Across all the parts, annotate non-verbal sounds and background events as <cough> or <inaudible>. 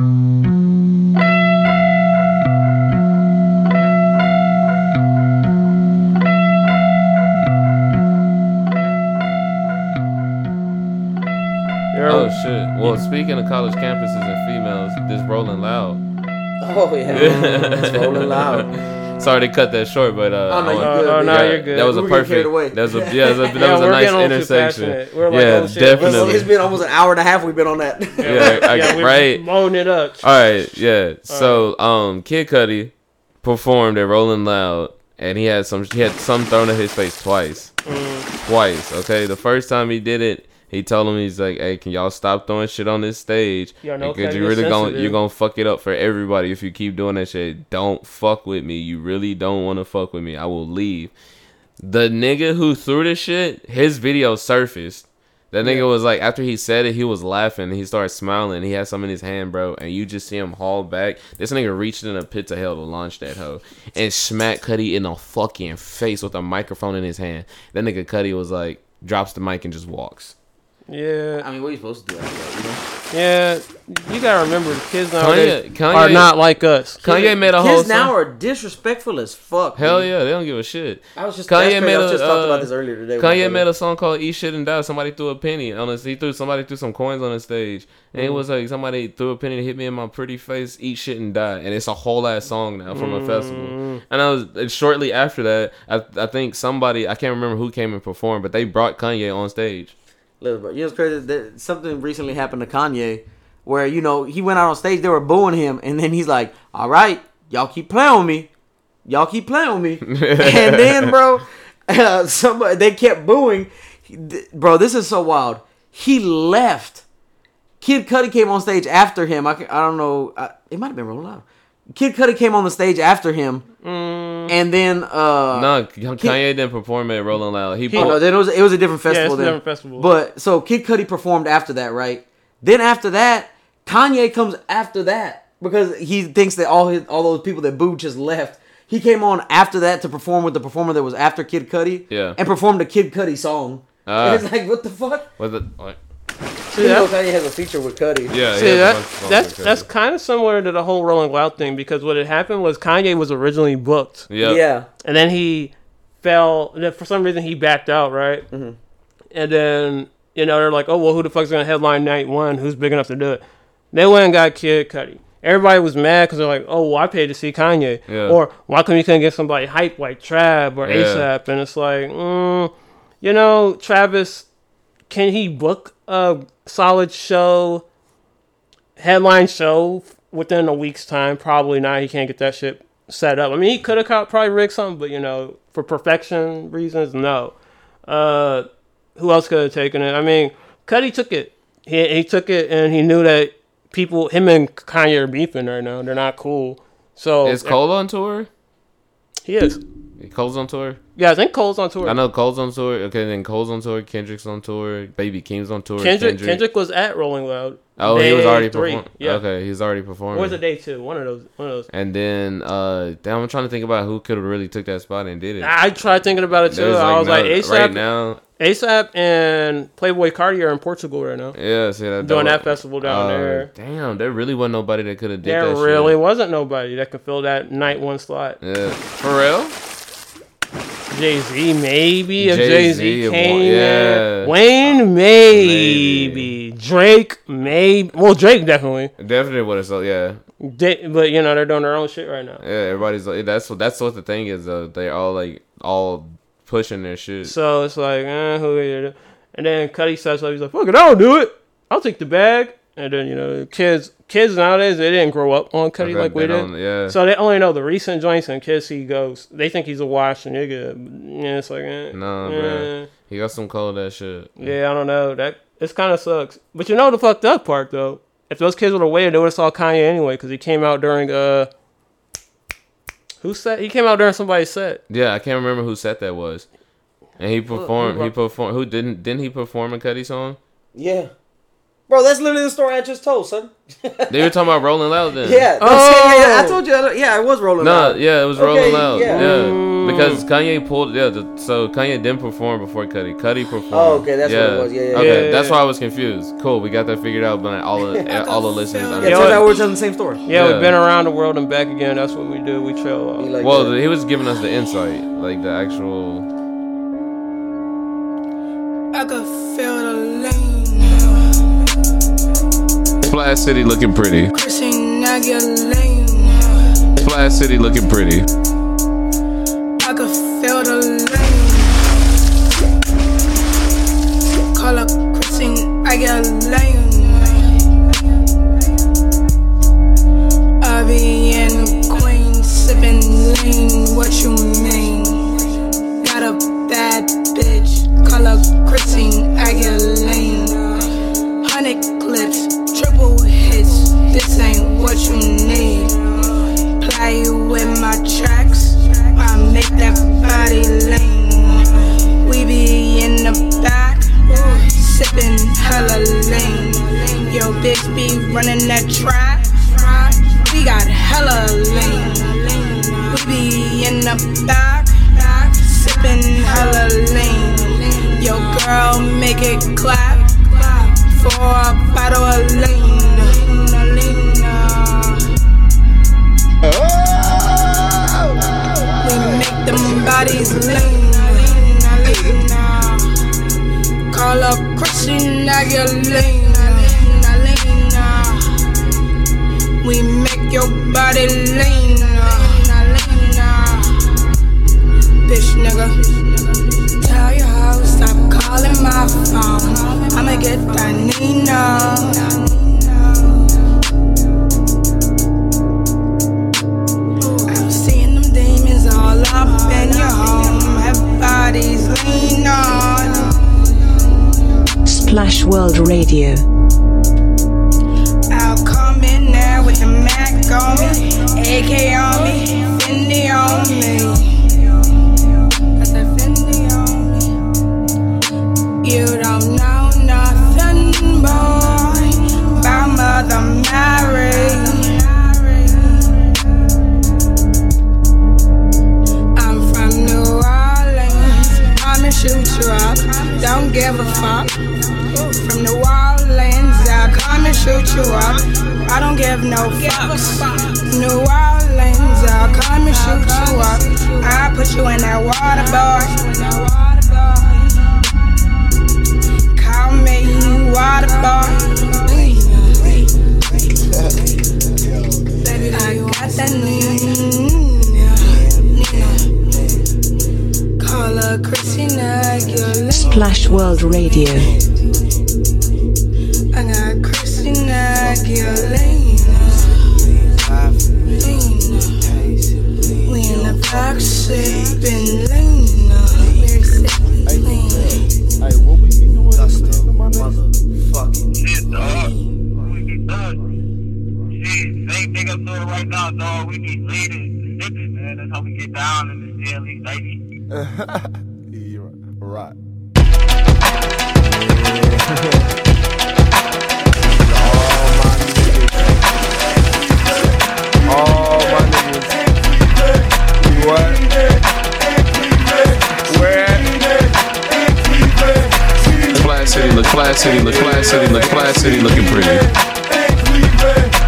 Oh shit. Well, speaking of college campuses and females, this Rolling Loud. Oh yeah, <laughs> it's rolling loud. Sorry to cut that short, but uh, Oh, no, you want- good, Oh, no, man. you're good. That was We a were getting carried perfect. That was a <laughs> yeah. That was a, that Yeah, was a nice getting a little too intersection. We're like, yeah, oh, shit, definitely. it's been almost an hour and a half. We've been on that. Yeah, <laughs> I- yeah, right. blowing it up. All right, yeah. So, um, Kid Cudi performed at Rolling Loud, and he had some he had some thrown at his face twice, Mm. twice. Okay, the first time he did it, he told him he's like, "Hey, can y'all stop throwing shit on this stage? Because Cudi you is really gonna sensitive." you gonna fuck it up for everybody if you keep doing that shit. Don't fuck with me. You really don't want to fuck with me. I will leave." The nigga who threw the shit, his video surfaced. That nigga was like, after he said it, he was laughing. He started smiling. He had some in his hand, bro. And you just see him haul back. This nigga reached in a pit to hell to launch that hoe and smack Cudi in the fucking face with a microphone in his hand. That nigga Cudi was like, drops the mic and just walks. Yeah, I mean, what are you supposed to do? After that, you know? yeah. You gotta remember the kids nowadays Kanye, Kanye, are not like us. Kanye made a whole Kids now song. are disrespectful as fuck. Hell dude. yeah, they don't give a shit. I was just Kanye made I was a, just talked about uh, this earlier today. Kanye my made a song called "Eat Shit and Die." Somebody threw a penny on us. He threw somebody threw some coins on the stage, and it was like somebody threw a penny to hit me in my pretty face. Eat shit and die, and it's a whole ass song now from a festival. And I was and shortly after that, I I think somebody I can't remember who came and performed, but they brought Kanye on stage. Listen, bro, you know what's crazy? That something recently happened to Kanye, where you know he went out on stage, they were booing him, and then he's like, "All right, y'all keep playing with me, y'all keep playing with me," <laughs> and then, bro, uh, <laughs> somebody they kept booing, bro. This is so wild. He left. Kid Cudi came on stage after him. I, I don't know. I, it might have been Rolling Loud. Kid Cudi came on the stage after him, and then uh, no, Kanye didn't perform at Rolling Loud. He, Oh, no, then it was it was a different Yeah, festival. it's a then. different festival. But so Kid Cudi performed after that, right? Then after that, Kanye comes after that because he thinks that all his all those people that booed just left. He came on after that to perform with the performer that was after Kid Cudi. Yeah. And performed a Kid Cudi song. Ah. and it's like, what the fuck? was it, like, See, You know that- Kanye has a feature with Cudi. yeah, he See, that, bunch of songs that's that's kind of similar to the whole Rolling Loud thing because what had happened was Kanye was originally booked, Yep. Yeah. and then he fell. and then For some reason, he backed out, right? Mm-hmm. And then you know they're like, "Oh well, who the fuck's gonna headline night one? Who's big enough to do it?" They went and got Kid Cudi. Everybody was mad because they're like, "Oh, well, I paid to see Kanye," Yeah. or "Why come you couldn't get somebody hype like Trav or Yeah. ASAP?" And it's like, mm, you know, Travis, can he book a solid show, headline show within a week's time? Probably not. He can't get that shit set up. I mean, he could have probably rigged something, but you know, for perfection reasons, no. Uh, who else could have taken it? I mean, Cudi took it. He he took it, and he knew that people, him and Kanye are beefing right now. They're not cool. So Is Cole on tour? He is. Cole's on tour. Yeah, I think Cole's on tour. I know Cole's on tour. Okay, then Cole's on tour. Kendrick's on tour. Baby Keem's on tour. Kendrick, Kendrick was at Rolling Loud. Oh, he was already performing. Yeah. Okay, he's already performing. Or was it day two? One of those. One of those. And then, uh, damn, I'm trying to think about who could have really took that spot and did it. I tried thinking about it too. There's, I was no- like, ASAP, right now. ASAP, and Playboi Carti are in Portugal right now. Yeah, see that Doing that that festival down uh, there. Damn, there really wasn't nobody that could have did There that. There really shit. wasn't nobody that could fill that night one slot. Yeah, for real. Jay Z, maybe if Jay Z came. yeah. Wayne, maybe. Drake, maybe. Well, Drake definitely. Definitely would have. So yeah, They, but you know they're doing their own shit right now. yeah. Everybody's like, that's what that's what the thing is. Though they all like all pushing their shit. So it's like, eh, who are And then Cudi says so he's like, fuck it, I'll do it. I'll take the bag. And then, you know, kids kids nowadays they didn't grow up on Cudi like we did. yeah. So they only know the recent joints and kids see goes. They think he's a washed nigga. Yeah, it's like eh, Nah, eh. bruh. He got some cold ass shit. Yeah, I don't know. That it's kind of sucks. But you know the fucked up part though. If those kids would have waited, they would have saw Kanye anyway because he came out during uh. Who set? He came out during somebody's set. Yeah, I can't remember who set that was. And he performed. who- He performed. Who didn't? Didn't he perform a Cudi song? Yeah. Bro, that's literally the story I just told, son. <laughs> They were talking about Rolling Loud then. Yeah. no, Oh. yeah, yeah, I told you. I- Yeah, it was rolling. No, Loud. yeah, it was Okay, Rolling Loud. yeah. Yeah. because Kanye pulled. Yeah, the, so Kanye didn't perform before Cudi. Cudi performed. Oh, okay, that's what it was. Yeah, yeah, Okay, yeah. that's why I was confused. Cool, we got that figured out. But all the <laughs> all the listeners. Yeah, understand. Yeah, turns out we're telling the same story. Yeah, Yeah. we've been around the world and back again. That's what we do. We chill. He like Well, that. he was giving us the insight, like the actual. I could feel the lane. Splash City looking pretty. Splash City looking pretty. I could feel the lane. Call up Christina Aguilera. I Shit, same thing I'm doing right now, dog. We be leading, sipping, man. That's how we get down in this daily, baby. You're right. All my niggas. What? Where? Splash City look. Splash City look. Splash City look. Splash City looking pretty.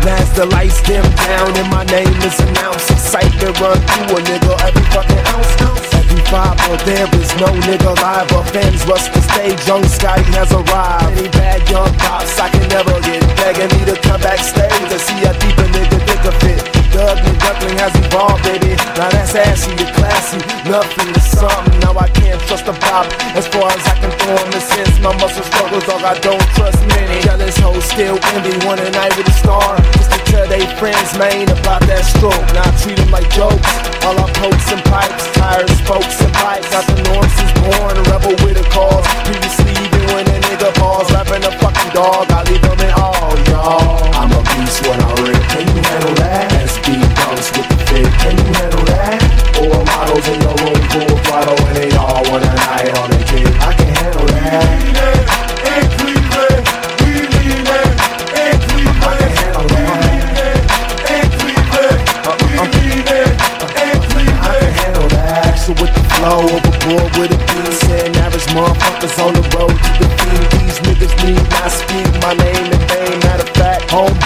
As the lights dim down and my name is announced, excitement run through a nigga every fucking ounce. Every five, but there is no nigga live. or fans rush the stage, young Scotty has arrived. Any bad young pops, I can never get begging me to come backstage to see a deeper nigga think of it. Doug McDuckling has evolved, baby. Now that's ashy, you're classy. Nothing is something. Now I can't trust a pop as far as I can throw him the sense. My muscle struggles, dog. I don't trust many. Jealous hoes still envy one a night with a star. Just to tell they friends, man, about that stroke. Now I treat them like jokes. All I pokes and pipes, tires, spokes and pipes. Got the norm since born, a rebel with a cause. Previously, even when a nigga balls, rapping a fucking dog, I leave them in all, y'all.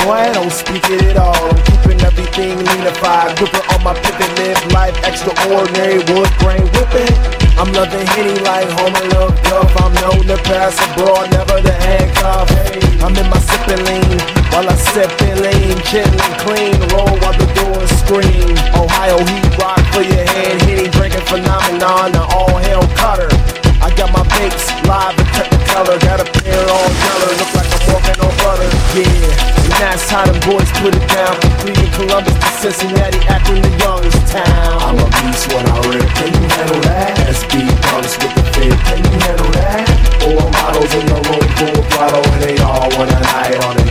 Get it at all. I'm keeping everything leanified. Gripping on my pivot, live life extraordinary. Wood grain whipping. I'm loving Henny like home Homer look up. I'm known to pass abroad, never the handcuff. I'm in my sipping lean while I sip and lean, chillin' clean. Roll while the doors scream. Ohio heat rock for your head, Henny drinking phenomenon. Now all hell cutter. I got my bakes live and technicolor. Got a pair all color, look like I'm walking on butter. Yeah, and that's how them boys put it down. From Cleveland, Columbus to Cincinnati, Akron. I'm a beast when I rip. Can you handle that? SB comes with the fit. Can you handle that? Four models in the room, full throttle, and they all want a night on a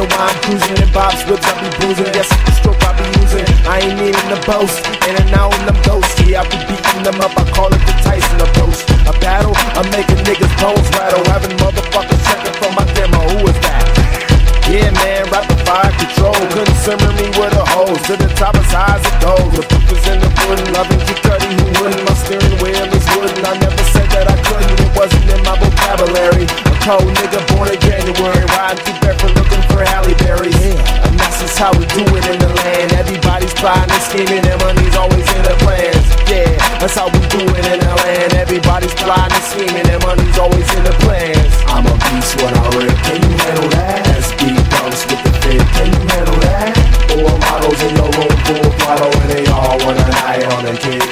controlling while I'm cruising in bobs whips I be bruising. Yes, the stroke I be using. I ain't needing to boast, in and out in ghosts. Yeah, I be beating them up. I call it the Tyson approach. A battle, I'm making niggas bones rattle, having motherfuckers checking for my demo. Who is that? Yeah, man, rapid fire control. Couldn't simmer me with a hose. To the top as high as it goes. The proof is in the pudding. Loving Cudi, cold nigga born in January. Riding through Bedford looking for Halle Berry. Yeah, and that's just how we do it in the land. Everybody's plotting and scheming, and money's always in the plans. Yeah, that's how we do it in the land. Everybody's plotting and scheming, and money's always in the plans. I'm a beast when I rip. Can you handle that? SB bumps with the fit. Can you handle that? Four models in your room, full throttle, and they all want a night on a kid.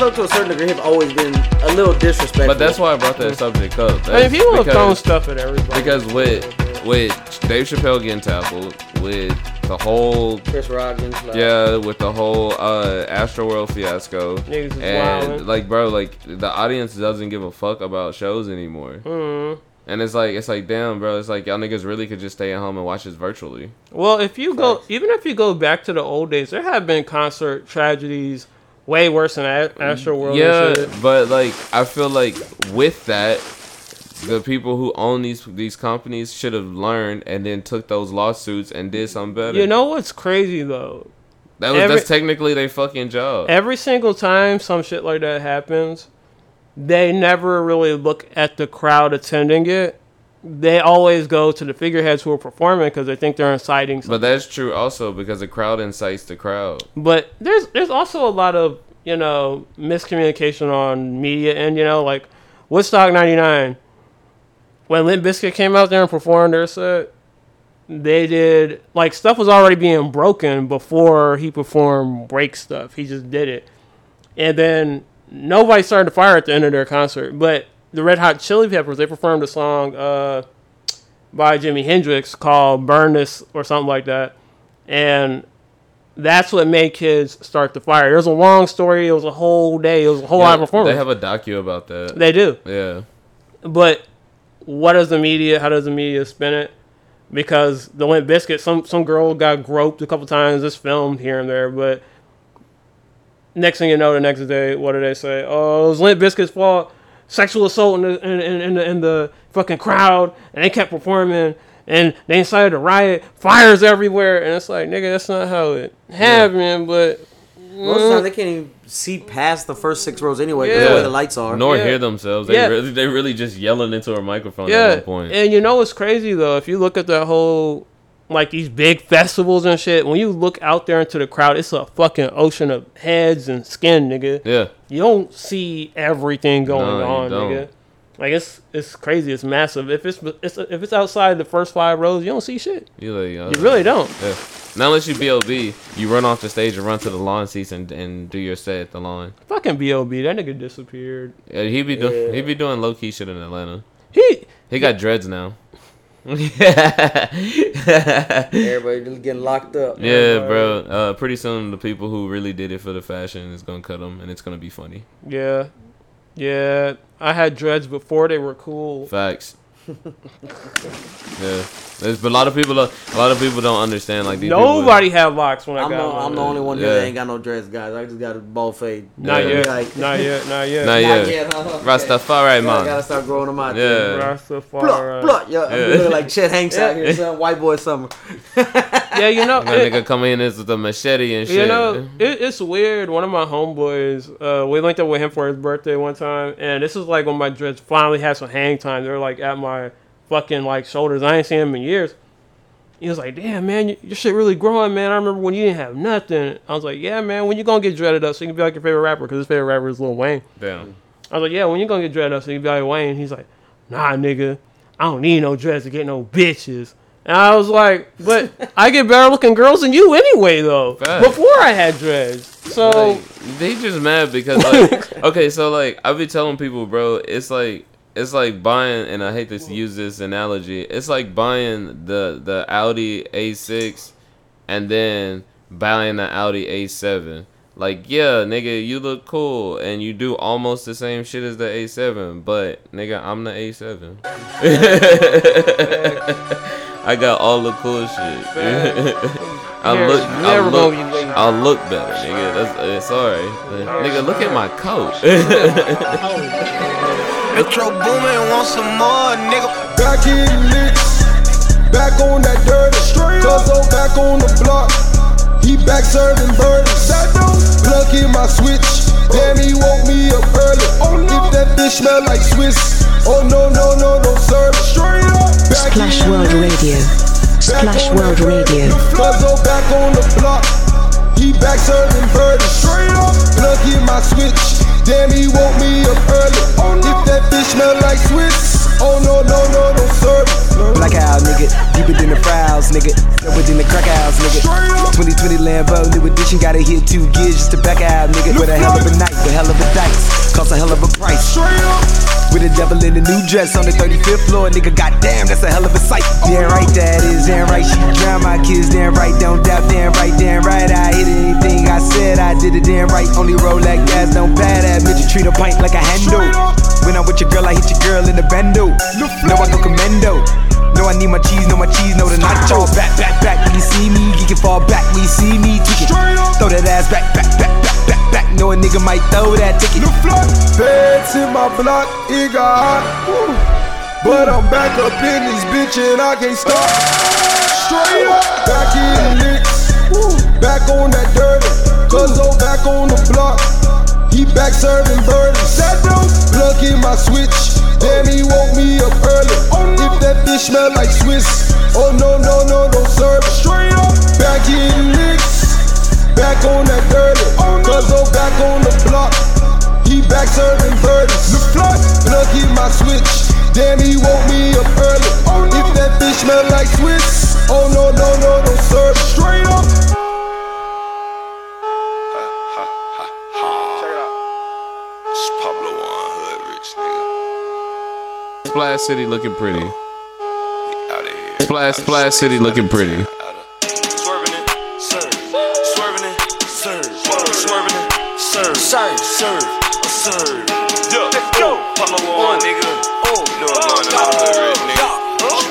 Like, the though, to a certain degree, have always been a little disrespectful. But that's why I brought that subject up. I mean, people have Because- thrown stuff at everybody. Because with with Dave Chappelle getting tackled, with the whole Chris Rock and like, yeah, with the whole uh Astroworld fiasco, Niggas is and wildin'. like bro, like the audience doesn't give a fuck about shows anymore. Mhm. And it's like it's like damn, bro. It's like y'all niggas really could just stay at home and watch this virtually. Well, if you go, even if you go back to the old days, there have been concert tragedies way worse than Astro World. yeah, but like I feel like with that, the people who own these these companies should have learned and then took those lawsuits and did something better. You know what's crazy though? that was every- that's technically their fucking job. Every single time some shit like that happens, they never really look at the crowd attending it. They always go to the figureheads who are performing because they think they're inciting. Something. But that's true also because the crowd incites the crowd. But there's there's also a lot of you know miscommunication on media and you know like Woodstock '99 when Limp Bizkit came out there and performed their set. They did like stuff was already being broken before he performed break stuff. He just did it, and then nobody started to fire at the end of their concert. But the Red Hot Chili Peppers they performed a song uh, by Jimi Hendrix called "Burn This" or something like that, and that's what made kids start the fire. It was a long story. It was a whole day. It was a whole lot of performance. They have a docu about that. They do. Yeah. But what does the media? How does the media spin it? Because the Limp Bizkit, some some girl got groped a couple times. It's filmed here and there, but next thing you know, the next day, what do they say? Oh, it was Limp Bizkit's fault. Sexual assault in the in, in, in the in the fucking crowd, and they kept performing, and they incited a riot. Fires everywhere, and it's like, nigga, that's not how it happened. But Most of the mm. time they can't even see past the first six rows anyway because Yeah. the way the lights are. Nor Yeah. hear themselves. They Yeah. really they really just yelling into a microphone yeah, at one point. and you know what's crazy though? If you look at that whole like these big festivals and shit, when you look out there into the crowd, it's a fucking ocean of heads and skin, nigga. Yeah. You don't see everything going No, on, nigga. Like it's it's crazy. It's massive. If it's, it's if it's outside the first five rows, you don't see shit. You like uh, You really don't. Yeah. Not unless you B.O.B. You run off the stage and run to the lawn seats and, and do your set at the lawn. Fucking B.O.B. That nigga disappeared. Yeah, he be doing Yeah. he be doing low key shit in Atlanta. He He got dreads now. <laughs> Everybody just getting locked up. Yeah, bro. Uh, pretty soon the people who really did it for the fashion is gonna cut them, and it's gonna be funny. Yeah. Yeah. I had dreads before they were cool. Facts. <laughs> yeah, there's but a lot of people. A lot of people don't understand like these. Nobody had locks when I I'm, got the. I'm the only one Yeah. that ain't got no dreads, guys. I just got a bald fade. Not Yeah. yet. Like- not yet. Not <laughs> yet. Not Not yet. yet, huh? Okay. <laughs> Rastafari I man. gotta start growing them out. Yeah. there. Rastafari. Blah, blah. Yeah, I'm Yeah. looking like Chet Hanks out here, son. White boy summer. Yeah, you know. That it- nigga come in with a machete and shit. You know, it, it's weird. One of my homeboys, uh, we linked up with him for his birthday one time, and this is like when my dreads finally had some hang time. They're like at my fucking like shoulders. I ain't seen him in years. He was like, "Damn, man, your shit really growing, man. I remember when you didn't have nothing." I was like, "Yeah, man. When you gonna get dreaded up so you can be like your favorite rapper? Because his favorite rapper is Lil Wayne." Damn. I was like, "Yeah, when you gonna get dreaded up so you can be like Wayne?" He's like, "Nah, nigga, I don't need no dreads to get no bitches." And I was like, "But <laughs> I get better looking girls than you anyway, though. Facts. Before I had dreads, so." Like, they just mad because like <laughs> okay, so like I be telling people, bro, it's like it's like buying and I hate to use this analogy. It's like buying the the Audi A6 and then buying the Audi A7. Like, yeah, nigga, you look cool and you do almost the same shit as the A7, but nigga, I'm the A7. <laughs> I got all the cool shit. <laughs> I look, I look, gonna be lazy. I look better, nigga. That's uh, sorry, nigga. Look at my coat. <laughs> Metro Boomin want some more, nigga. Back in the licks, back on that dirty. Cuzzo back on the block. He back serving burdens. Plug in my switch. Damn, he woke me up early. Oh, if that bitch smell like Swiss. Oh no, no, no, no, sir. Straight up. Back Splash in the World Radio. back Splash World. Radio. Cuzzo back on the block. He back serving burdens. Straight up. Plug in my switch. Damn, he woke me up early. Oh, if that bitch smell like Swiss. Oh no, no, no, no, sir. Black out, nigga. Deeper than the frowns, nigga. Deeper than the crack house, nigga. 2020 Lambo, new edition. Gotta hit two gears just to back out, nigga. With a hell of a night, with hell of a dice. Cost a hell of a price. With a devil in a new dress on the 35th floor, nigga. Goddamn, that's a hell of a sight. Damn right, that is. Damn right, she drown my kids. Damn right, don't doubt. Damn right, damn right. I hit anything I said. I did it damn right. Only roll like gas, don't pad that. Midget treat a pint like a handle. When I'm with your girl, I hit your girl in the bendo. No, I go commando. No, I need my cheese, no, my cheese, no, the nacho. Back, back, back, when you see me, you can fall back when you see me tweaking. Throw that ass back, back, back, back, back, back. Know a nigga might throw that ticket. Feds in my block, it got hot. woo. But I'm back up in this bitch and I can't stop. Straight up, back in the licks. woo. Back on that dirty. Cuzzo back on the block. He back serving burdens. Plug in my switch. Damn, he woke me up early. If that bitch smell like Swiss. Oh no, no, no, no, sir. Straight up, back in the licks. Back on that dirty. Cuzzo back on the block. He back serving burdens. Plug in my switch. Damn, he woke me up early. If that bitch smell like Swiss. Oh no, no, no, no, sir. Straight up. Splash City looking pretty. Out. Splash Splash City looking pretty. Swerving it, serve. Swerving it, serve. Swerving it, serve. Serve, serve, serve. Yeah, let's go. Pablo One, nigga. Oh, you know I'm going to the hood rich, nigga.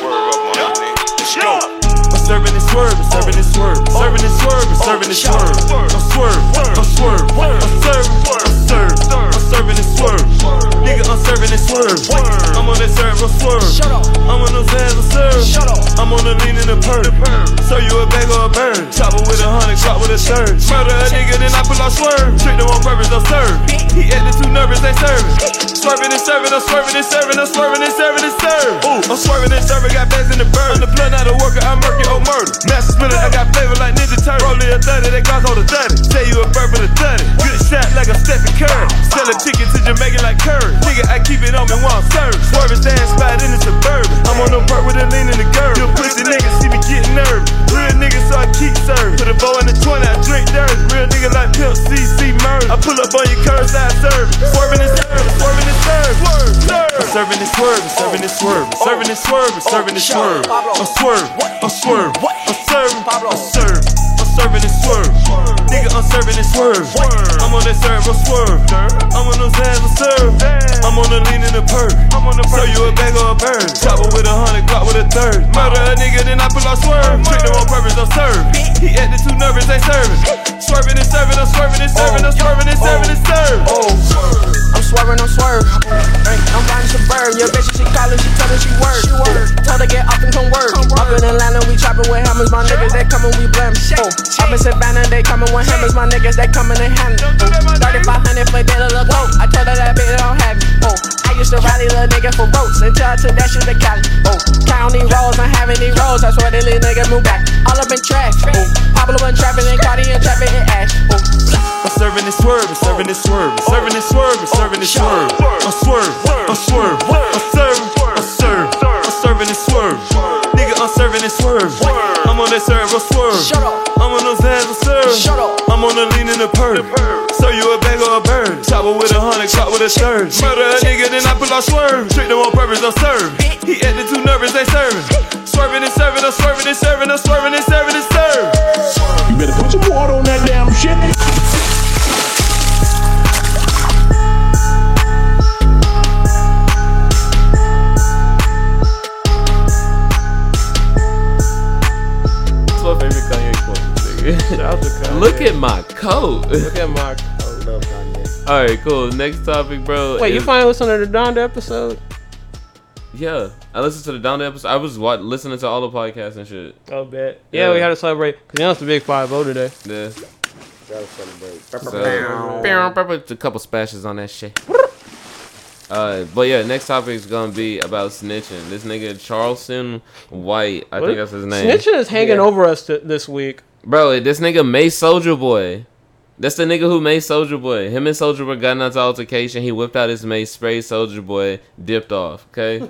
Swerve up on that nigga. Let's go. I'm serving and swerve, I'm serving and swerve, oh. serving and swerve, I'm serving and oh, swerve. I'm swerve, I'm swerve, I'm serve, I'm serve, I'm serving and swerve. Nigga, I'm serving and swerve. I'm on that serve, I'm swerve. I'm on those hands, I serve. I'm on the lean in the perp. So you a bag or a bird. Chopper with a hundred, clock with a third. Murder a nigga, then I pull out swerve. Trick them on purpose, don't serve. He acting too nervous, they serving. Swerving and serving, I'm swerving and serving, I'm swerving and serving and serve. Ooh, I'm swerving and serving, got bags in the bird. I'm the blood, not a worker, I'm murky, oh murder. Master spinner, I got flavor like Ninja Turtle. Rolling a 30, that Glock hold a 30. Say you a bird for the 30. Good shot like a Stephen Curry. Sell a ticket to Jamaican like Curry. Nigga, I keep it on me while I'm serving. Swerving stand spot in the suburban. I'm on the perk with a lean in the girl. You pussy niggas see me getting nervous. Real nigga, so I keep serving. Put a bow in the 20, I drink dirty. Real nigga like Pimp CC murder. I pull up on your curb side serving. Swerving and serving, swerving and serving. Swerve, serve. I'm serving and swerving, serving and swerving. Serving and swerving, serving and swerving. I'm swerve, I'm swerve. I'm serving, I'm serve. I'm serving and swerve. Nigga, I'm serving and swerve. I'm on that serve, I'm swerve. I'm on those hands, I serve. I'm on the lean in the perk. So you a bag or a bird. Chopper with a hundred, clock with a third. Murder a nigga, then I pull out swerve. Trick them on purpose, I'm serve. He acting too nervous, they serving. Swerving and serving, I'm swerving and serving, I'm oh, swerving and serving and oh. serve. Oh, I'm swerving, I'm swerving. I'm riding suburban. Your bitch, she calling, she telling she work. She work. Tell her get up and come work. Up in Atlanta, we chopping with hammers. My niggas, they coming, we blame. Oh. Up in Savannah, they coming with hammers. My niggas, they coming, they handle. Oh. 3500 for that little coat. I told her that bitch don't have it. Oh. I used to rally little nigga for votes until I took that shit to Cali. Oh. County rolls, I'm having these rolls. I swear this little nigga move back. All up in trash. Oh. Pablo and trapping and Cardi and trapping and Ash. Oh. I'm serving and swerving, serving and swerving, serving and swerving, serving and swerve. I'm swerve, I'm swerve, I'm serving, I'm serve, I'm serving and swerve. Nigga, I'm serving and swerve. I'm on that serve, I'm swerve. I'm on those hands, I serve. I'm on the lean in the perk. So you a bag or a bird? Chopper with a hundred, clock with a third. Murder a nigga, then I pull out swerve. Trick them on purpose, I'm serve. He acting too nervous, they serving. Swerving and serving, I'm swerving and serving, I'm swerving and serving and serve. You better put some water on that damn shit. Quote. nigga. Shout out. Look at my coat. Look at my <laughs> All right, cool. Next topic, bro. Wait, you If- finally listened to the Donda episode? Yeah, I listened to the Donda episode. I was wa- listening to all the podcasts and shit. Oh, bet. Yeah, we had to celebrate. Because you know it's the big 5 0 today. Yeah. Gotta celebrate. So, a couple splashes on that shit. Uh, but yeah, next topic is gonna be about snitching. This nigga Charleston White, I think that's his name. Snitching is hanging over us th- this week. Bro, this nigga made Soldier Boy. That's the nigga who made Soldier Boy. Him and Soldier Boy got into altercation. He whipped out his mace, sprayed Soldier Boy, dipped off. Okay. <laughs>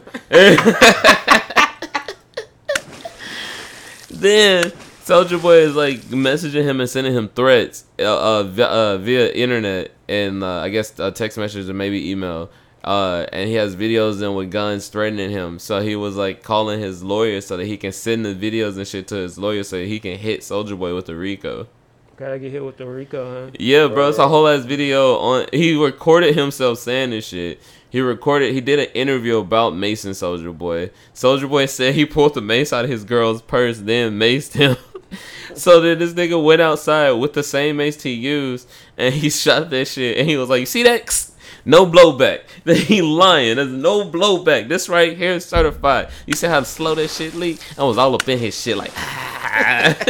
then Soldier Boy is like messaging him and sending him threats uh, uh, via, uh, via internet and uh, I guess uh, text messages or maybe email. Uh, and he has videos in with guns threatening him. So he was like calling his lawyer so that he can send the videos and shit to his lawyer so he can hit Soldier Boy with the Rico. Gotta get hit with the Rico, huh? Yeah, bro, it's a whole ass video on. He recorded himself saying this shit. He recorded. He did an interview about Mason Soldier Boy. Soldier Boy said he pulled the mace out of his girl's purse, then maced him. <laughs> so then this nigga went outside with the same mace he used, and he <laughs> shot that shit. And he was like, "You see that? No blowback. <laughs> He lying. There's no blowback. This right here is certified. You see how slow that shit leak? I was all up in his shit like." <laughs>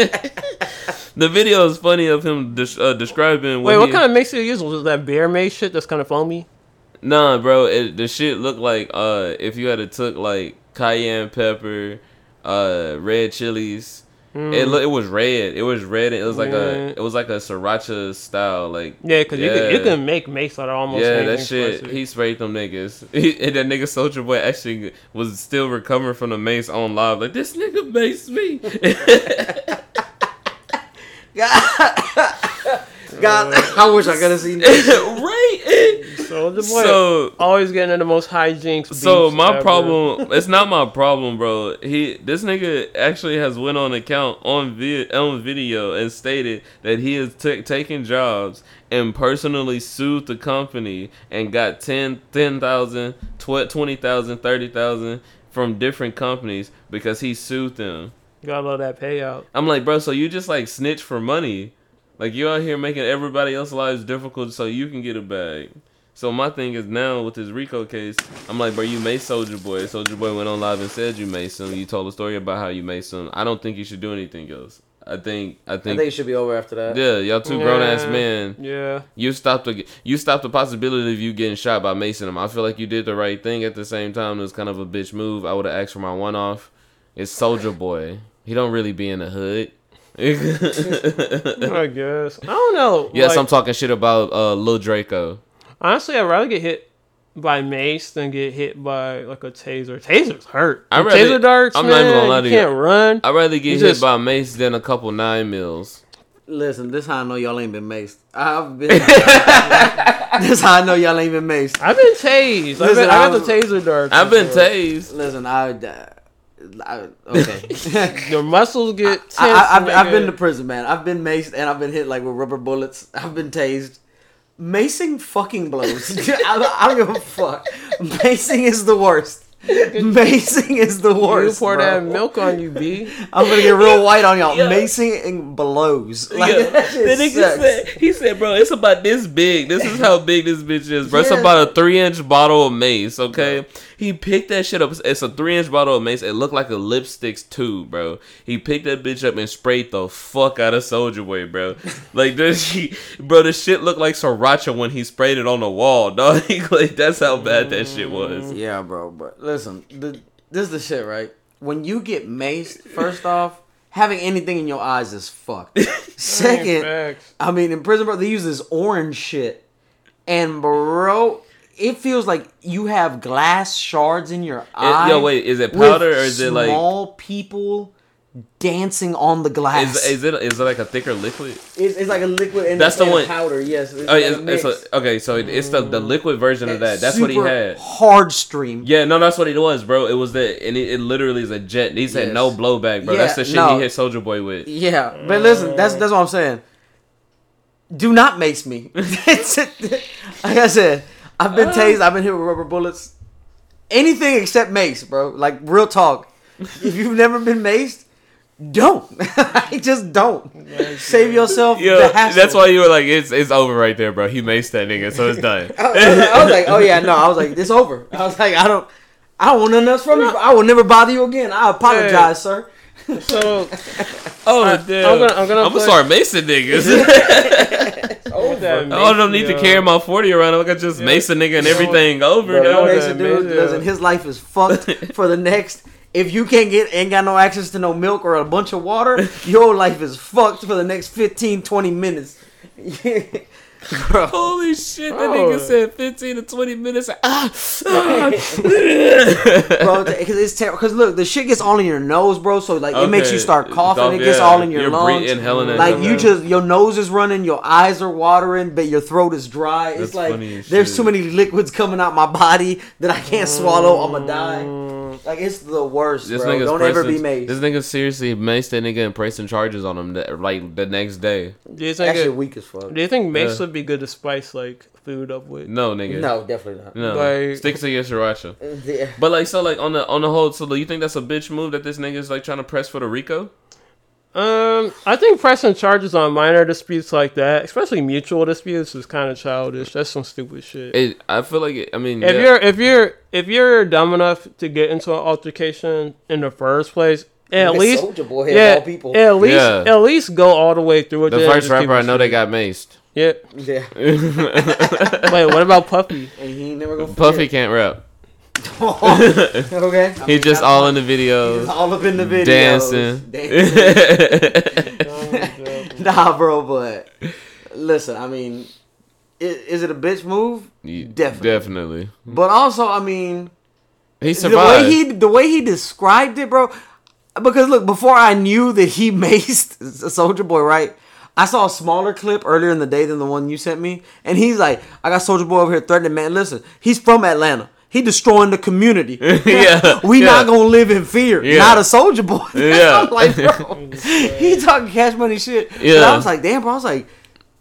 the video is funny of him des- uh, describing. Wait, what he- kind of did you use? Was that bear mace shit that's kind of foamy? Nah, bro, it, the shit looked like uh if you had to took like cayenne pepper, uh red chilies. It Mm. look it was red. It was red. And it was like Yeah. a it was like a sriracha style like Yeah, because you, can, you can make mace out of almost yeah, that shit. He sprayed them niggas. <laughs> He, and that nigga Soldier Boy actually was still recovering from the mace on live. Like this nigga maced me. <laughs> <laughs> God, uh, <laughs> I wish I could have seen that. <laughs> right. <laughs> Soldier Boy So- always getting in the most hijinks. So my ever. problem, it's not my problem, bro. He this nigga actually has went on account on vi- on video and stated that he is t- taking jobs and personally sued the company and got 10 10,000, tw- 20,000, 30,000 from different companies because he sued them. You gotta love that payout. I'm like, bro, so you just like snitch for money. Like you out here making everybody else's lives difficult so you can get a bag. So my thing is now with this Rico case, I'm like, bro, you made Soldier Boy. Soldier Boy went on live and said you made him. You told a story about how you made him. I don't think you should do anything else. I think I think I think think it should be over after that. yeah, y'all two grown ass Yeah, men. yeah. You stopped the you stopped the possibility of you getting shot by Mason him. I feel like you did the right thing at the same time. It was kind of a bitch move. I would have asked for my one off. It's Soldier Boy. He don't really be in the hood. <laughs> I guess. I don't know. yes, like, I'm talking shit about uh Lil Draco. Honestly, I'd rather get hit by mace than get hit by like a taser. Tasers hurt. I The taser darts, I'm man, not even gonna lie to you can't run. I'd rather get You hit just- by Mace than a couple nine mils. Listen, this how I know y'all ain't been maced. I've been. <laughs> this how I know y'all ain't been maced. I've been tased. I've been- I got the taser darts I've been before. tased. Listen, I. Uh, I okay. <laughs> <laughs> Your muscles get tense. I, I, I've, I've been to prison, man. I've been maced and I've been hit like with rubber bullets. I've been tased. Macing fucking blows. <laughs> I, I don't give a fuck. Macing is the worst. Macing is the worst. You pour bro. that milk on you, B. I'm gonna get real white on y'all. Macing and blows. Like, Yeah. The nigga said, he said, bro, it's about this big. This is how big this bitch is, bro. It's about a three inch bottle of mace, okay? He picked that shit up. It's a three inch bottle of mace. It looked like a lipstick's tube, bro. He picked that bitch up and sprayed the fuck out of Soldier Boy, bro. <laughs> Like, this, he, bro, the shit looked like sriracha when he sprayed it on the wall, <laughs> dog. like, that's how bad that shit was. Mm. Yeah, bro. But listen, the, this is the shit, right? When you get maced, first <laughs> off, having anything in your eyes is fucked. Second, I mean, in prison, bro, they use this orange shit, and bro, it feels like you have glass shards in your eye. yo, wait, is it powder or is it like- small people dancing on the glass? Is, is it is it like a thicker liquid? it's, it's like a liquid and That's the and one- powder. Yes. It's Oh, like it's, it's a, okay. So it- it's the, the liquid version of that. That's what he had. Hard stream. Yeah, no, that's what it was, bro. It was the and it, it literally is a jet. He said Yes. no blowback, bro. Yeah, that's the shit no. he hit Soldier Boy with. Yeah, but listen, that's that's what I'm saying. Do not mace me. <laughs> Like I said, I've been uh. tased. I've been hit with rubber bullets. Anything except mace, bro. Like real talk. If you've <laughs> never been maced, don't. <laughs> Just don't. Save yourself the Yeah, hassle. that's why you were like, it's it's over right there, bro. He maced that nigga, so it's done. <laughs> I, I was like, oh yeah, no. I was like, it's over. I was like, I don't. I don't want nothing else from you. I will never bother you again. I apologize, sir. <laughs> So, <laughs> Oh I- damn! I'm gonna- I'm gonna I'm put- gonna start macing niggas. <laughs> Oh, over. That oh, I don't need to carry my forty around. I can just mace a nigga and everything over. Bro, dog. you Mason, dude, listen, his life is fucked for the next. If you can't get, ain't got no access to no milk or a bunch of water, your life is fucked for the next 15, 20 minutes. Bro. Holy shit! That Oh. nigga said fifteen to twenty minutes. Ah, <laughs> bro, because it's terrible. Because look, the shit gets all in your nose, bro. So like, it makes you start coughing. Cough, it gets yeah. all in your You're lungs. breathing, inhaling like you just, your nose is running, your eyes are watering, but your throat is dry. That's it's like there's shit. too many liquids coming out my body that I can't swallow. I'm gonna die. Like it's the worst, This bro. Don't ever be pressing- made. This nigga seriously maced that nigga and pressing charges on him that, like the next day. Do you think That shit it, weak as fuck. Do you think mace Yeah. would be good to spice like food up with? No, nigga. No, definitely not. No, Like- stick to your sriracha. Uh, yeah. But like, so like on the on the whole, so do you think that's a bitch move that this nigga's like trying to press for the Rico? Um, I think pressing charges on minor disputes like that, especially mutual disputes, is kind of childish. That's some stupid shit. It, I feel like it, I mean, if yeah. you're if you're if you're dumb enough to get into an altercation in the first place, at Nigga, least Boy yeah, all people. at least Yeah. at least go all the way through it. the first rapper I it know they got maced. Yeah. Yeah. <laughs> Wait, what about Puffy? And he ain't never gonna Puffy forget. can't rap. <laughs> okay. I He mean, just all in the videos, all up in the videos. dancing. Dancing. <laughs> nah, bro, but listen, I mean, i- is it a bitch move? Definitely. Definitely. But also, I mean, He the survived. way he the way he described it, bro. Because look, before I knew that he <laughs> maced a Soldier Boy, right? I saw a smaller clip earlier in the day than the one you sent me, and he's like, "I got Soldier Boy over here threatening man. Listen, he's from Atlanta. He destroying the community. <laughs> Yeah, <laughs> we yeah. not gonna live in fear. Yeah. Not a Soldier Boy. <laughs> Yeah. I'm like, bro, he talking cash money shit. Yeah. Yeah. I was like, damn, bro. I was like.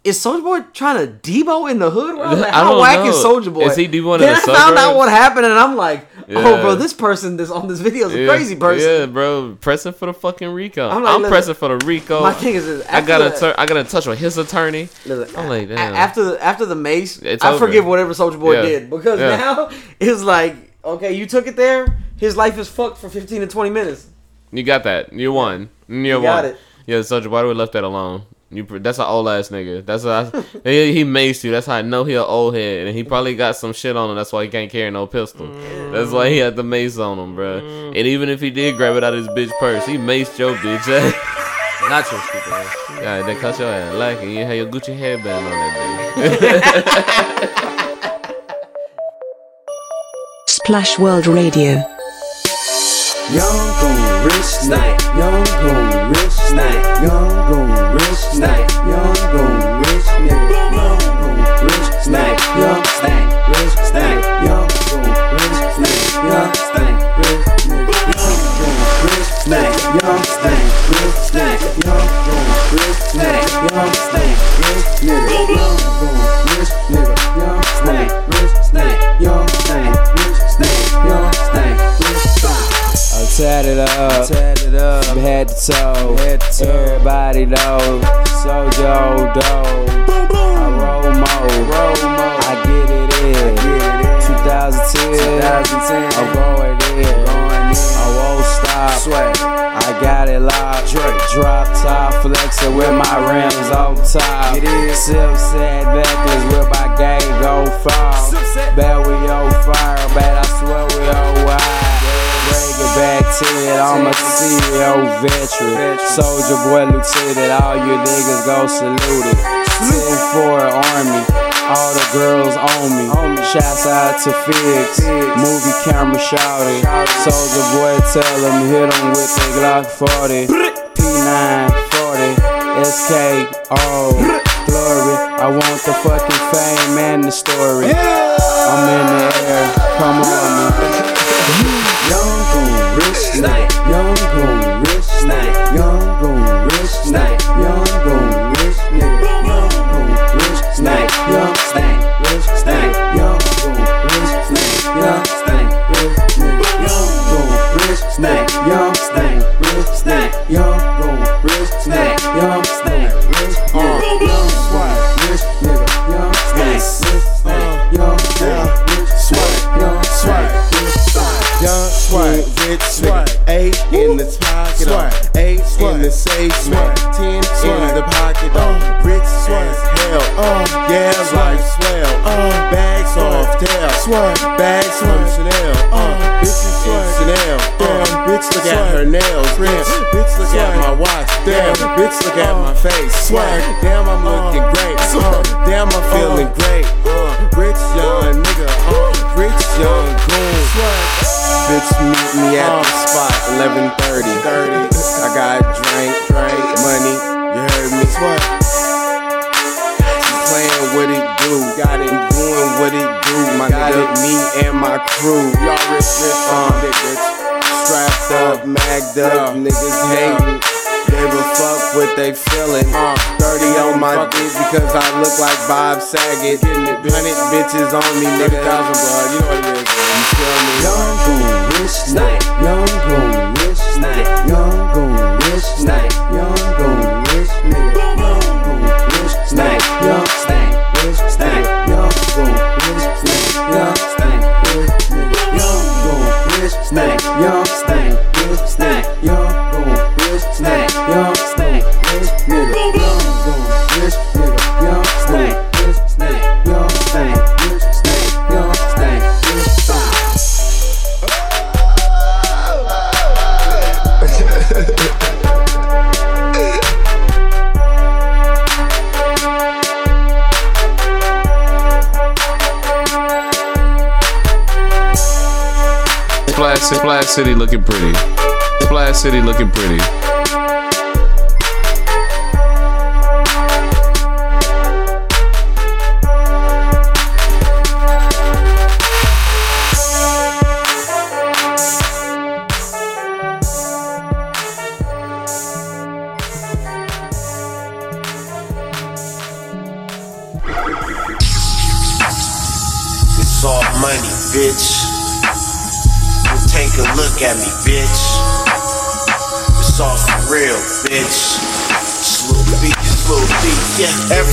Is Soldier Boy trying to Debo in the hood? Bro? I was like, I how don't whack is know. Soldier Boy? Is he Debo in then the I found out what happened, and I'm like, oh, bro, this person this on this video is a Yeah, crazy person. Yeah, bro, pressing for the fucking Rico. I'm I'm, listen, pressing for the Rico. my thing is I after got the- to tur- I got to touch with his attorney. Listen, I'm like, damn. after the after the mace, It's I over. forgive whatever Soldier Boy Yeah. did because Yeah. now <laughs> it's like, okay, you took it there. His life is fucked for 15 to 20 minutes. you got that. You won. You, You won. got it. Yeah, Soldier Boy, would left that alone. You, that's an old ass nigga. That's how I, he, he maced you. That's how I know he an old head, and he probably got some shit on him. That's why he can't carry no pistol. That's why he had the mace on him, bruh. And even if he did grab it out of his bitch purse, he maced your bitch ass. <laughs> Not your stupid ass. Yeah, they cut your ass like and you had your Gucci headband on that day. <laughs> Splash World Radio. Young gon' rich night, young gon' rich night, young gon' rich night, young gon' rich nigga, young gon' rich night, young stank, I tatted up, tatted up, from head to toe, head to toe. Everybody know, Sojo dough. I roll mo, roll mo. I get it in. 2010, 2010. I'm going in, I won't stop. Sweat. I got it locked. Drop top, flexing with my rims on top. Silk set necklace with my gang go far. Bet we on fire, bet I swear we on wild. Bring back to it, I'm a CEO veteran. Soldier boy, lieutenant, all you niggas go salute it. 10 for army, all the girls on me. Shouts out to Fix, movie camera shouting. Soulja Boy, tell him, hit him with the Glock 40. P9 40, SKO, glory. I want the fucking fame and the story. I'm in the air, come on me. Young gon' rich bitch look at my face, swag, damn, I'm looking great, uh, damn, I'm feeling great, uh, rich young nigga, uh, rich young goon, swag. Bitch, meet me at the spot, 11:30. I got drink, drink, money. You heard me? I'm playing what it do. Got it. Doing what it do. My nigga, me and my crew. Y'all rich, rich, uh, bitch. Strapped up, magged up, niggas hating. Gave a fuck what they feeling. Uh, 30 on my dick because I look like Bob Saget. 100 bitches on me, nigga. Thousand, bro. You know what it is. You feel me? Young gon' rich night, young gon' rich night, young City looking pretty. Splash City looking pretty.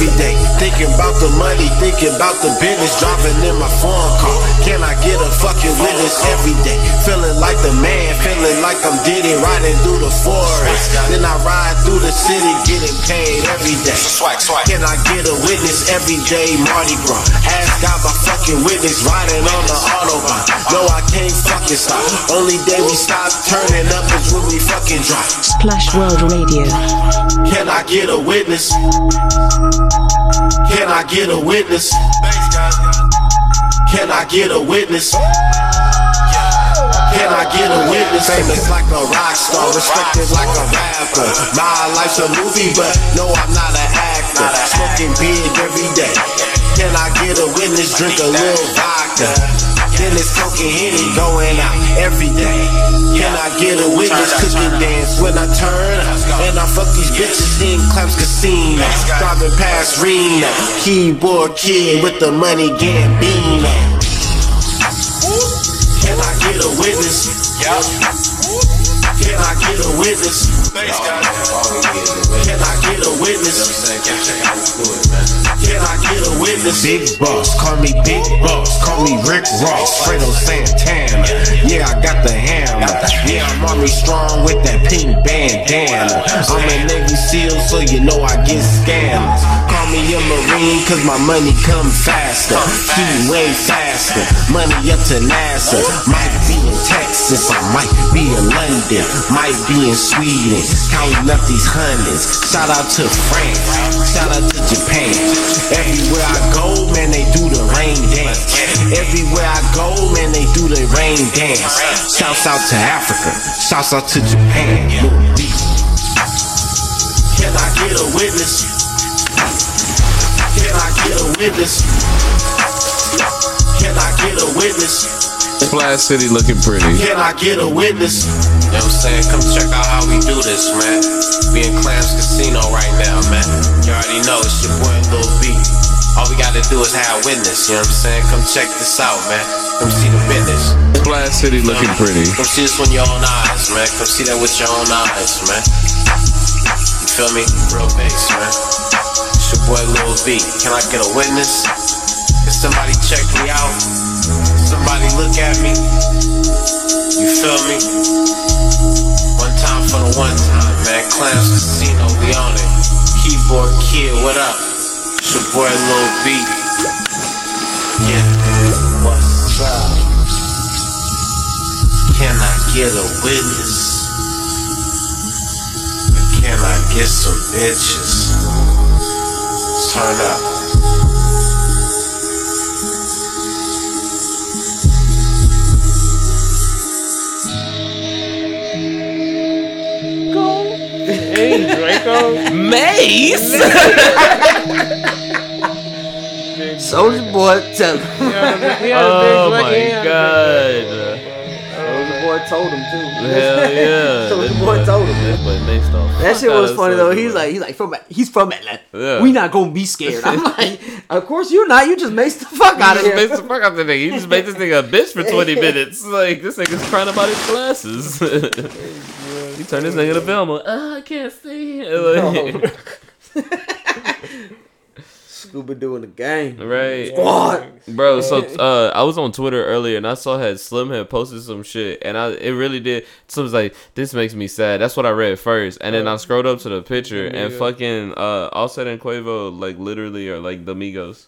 Every day. Thinking about the money, thinking about the business. Driving in my foreign car. Can I get a fucking witness every day? Feeling like the man, feeling like I'm Diddy riding through the forest. Then I ride through the city getting paid every day. Can I get a witness every day? Mardi Gras. Ask God my fucking witness riding on the Autobahn. No, I can't fucking stop. Only day we stop turning up is when we fucking drop. Splash World Radio. Can I get a witness? Can I get a witness? Can I get a witness? Can I get a witness? Famous like a rock star, respected like a rapper. My life's a movie, but no, I'm not an actor. Smoking big every day. Can I get a witness? Drink a little vodka. Then it's coking henny going out every day. Can I get a witness? Cooking dance when I turn. Up. And I fuck these bitches in Clams Casino. Driving past Reno. Keyboard kid with the money Gambino. Can I get a witness? Can I get a witness? Can I get a witness? Can I get a witness? Big boss, call me Big Boss, call me Rick Ross, Fredo Santana. Yeah, I got the hammer. Yeah, I'm army strong with that pink bandana. I'm a Navy SEAL, so you know I get scams. Call me a Marine, cause my money come faster. Heat way faster. Money up to NASA. Might be in Texas, I might be in London, might be in Sweden. Counting up these hundreds. Shout out to France, shout out to Japan. Everywhere I go, man, they do the rain dance. Everywhere I go, man, they do the rain dance. Shouts out to Africa, shouts out to Japan. Can I get a witness? Can I get a witness? Can I get a witness? Splash City looking pretty. Can I get a witness? You know what I'm saying? Come check out how we do this, man. We in Clams Casino right now, man. You already know it's your boy Lil B. All we gotta do is have a witness, you know what I'm saying? Come check this out, man. Come see the business. Splash City looking pretty. Come see this with your own eyes, man. Come see that with your own eyes, man. You feel me? Real bass, man. It's your boy Lil B. Can I get a witness? Somebody check me out? Somebody look at me? You feel me? One time for the one time, man. Clams Casino, we on it. Keyboard Kid, what up? It's your boy Lil B. Yeah, what's up? Can I get a witness? Can I get some bitches? Turn up. Hey, Draco. Mace. <laughs> Soulja Boy, tell him. Oh my god. Soulja Boy told him too. Hell <laughs> yeah. Soulja Boy told him. That's but Nate Star. That shit was funny though. He's like, he's like from he's from Atlanta. Yeah. We not gonna be scared. I'm <laughs> like, of course you're not. You just maced the fuck out of You here. made the fuck out of the nigga. You just made this nigga a bitch for 20 minutes. Like, this nigga's crying about his glasses. He turned this nigga to Velma. Oh, I can't see. Like, <laughs> Scuba doing the game. Right. Squad. Bro, so uh I was on Twitter earlier and I saw had Slim had posted some shit and I it really did so was like this makes me sad. That's what I read first. And then I scrolled up to the picture and fucking uh Offset and Quavo like literally are like the Migos.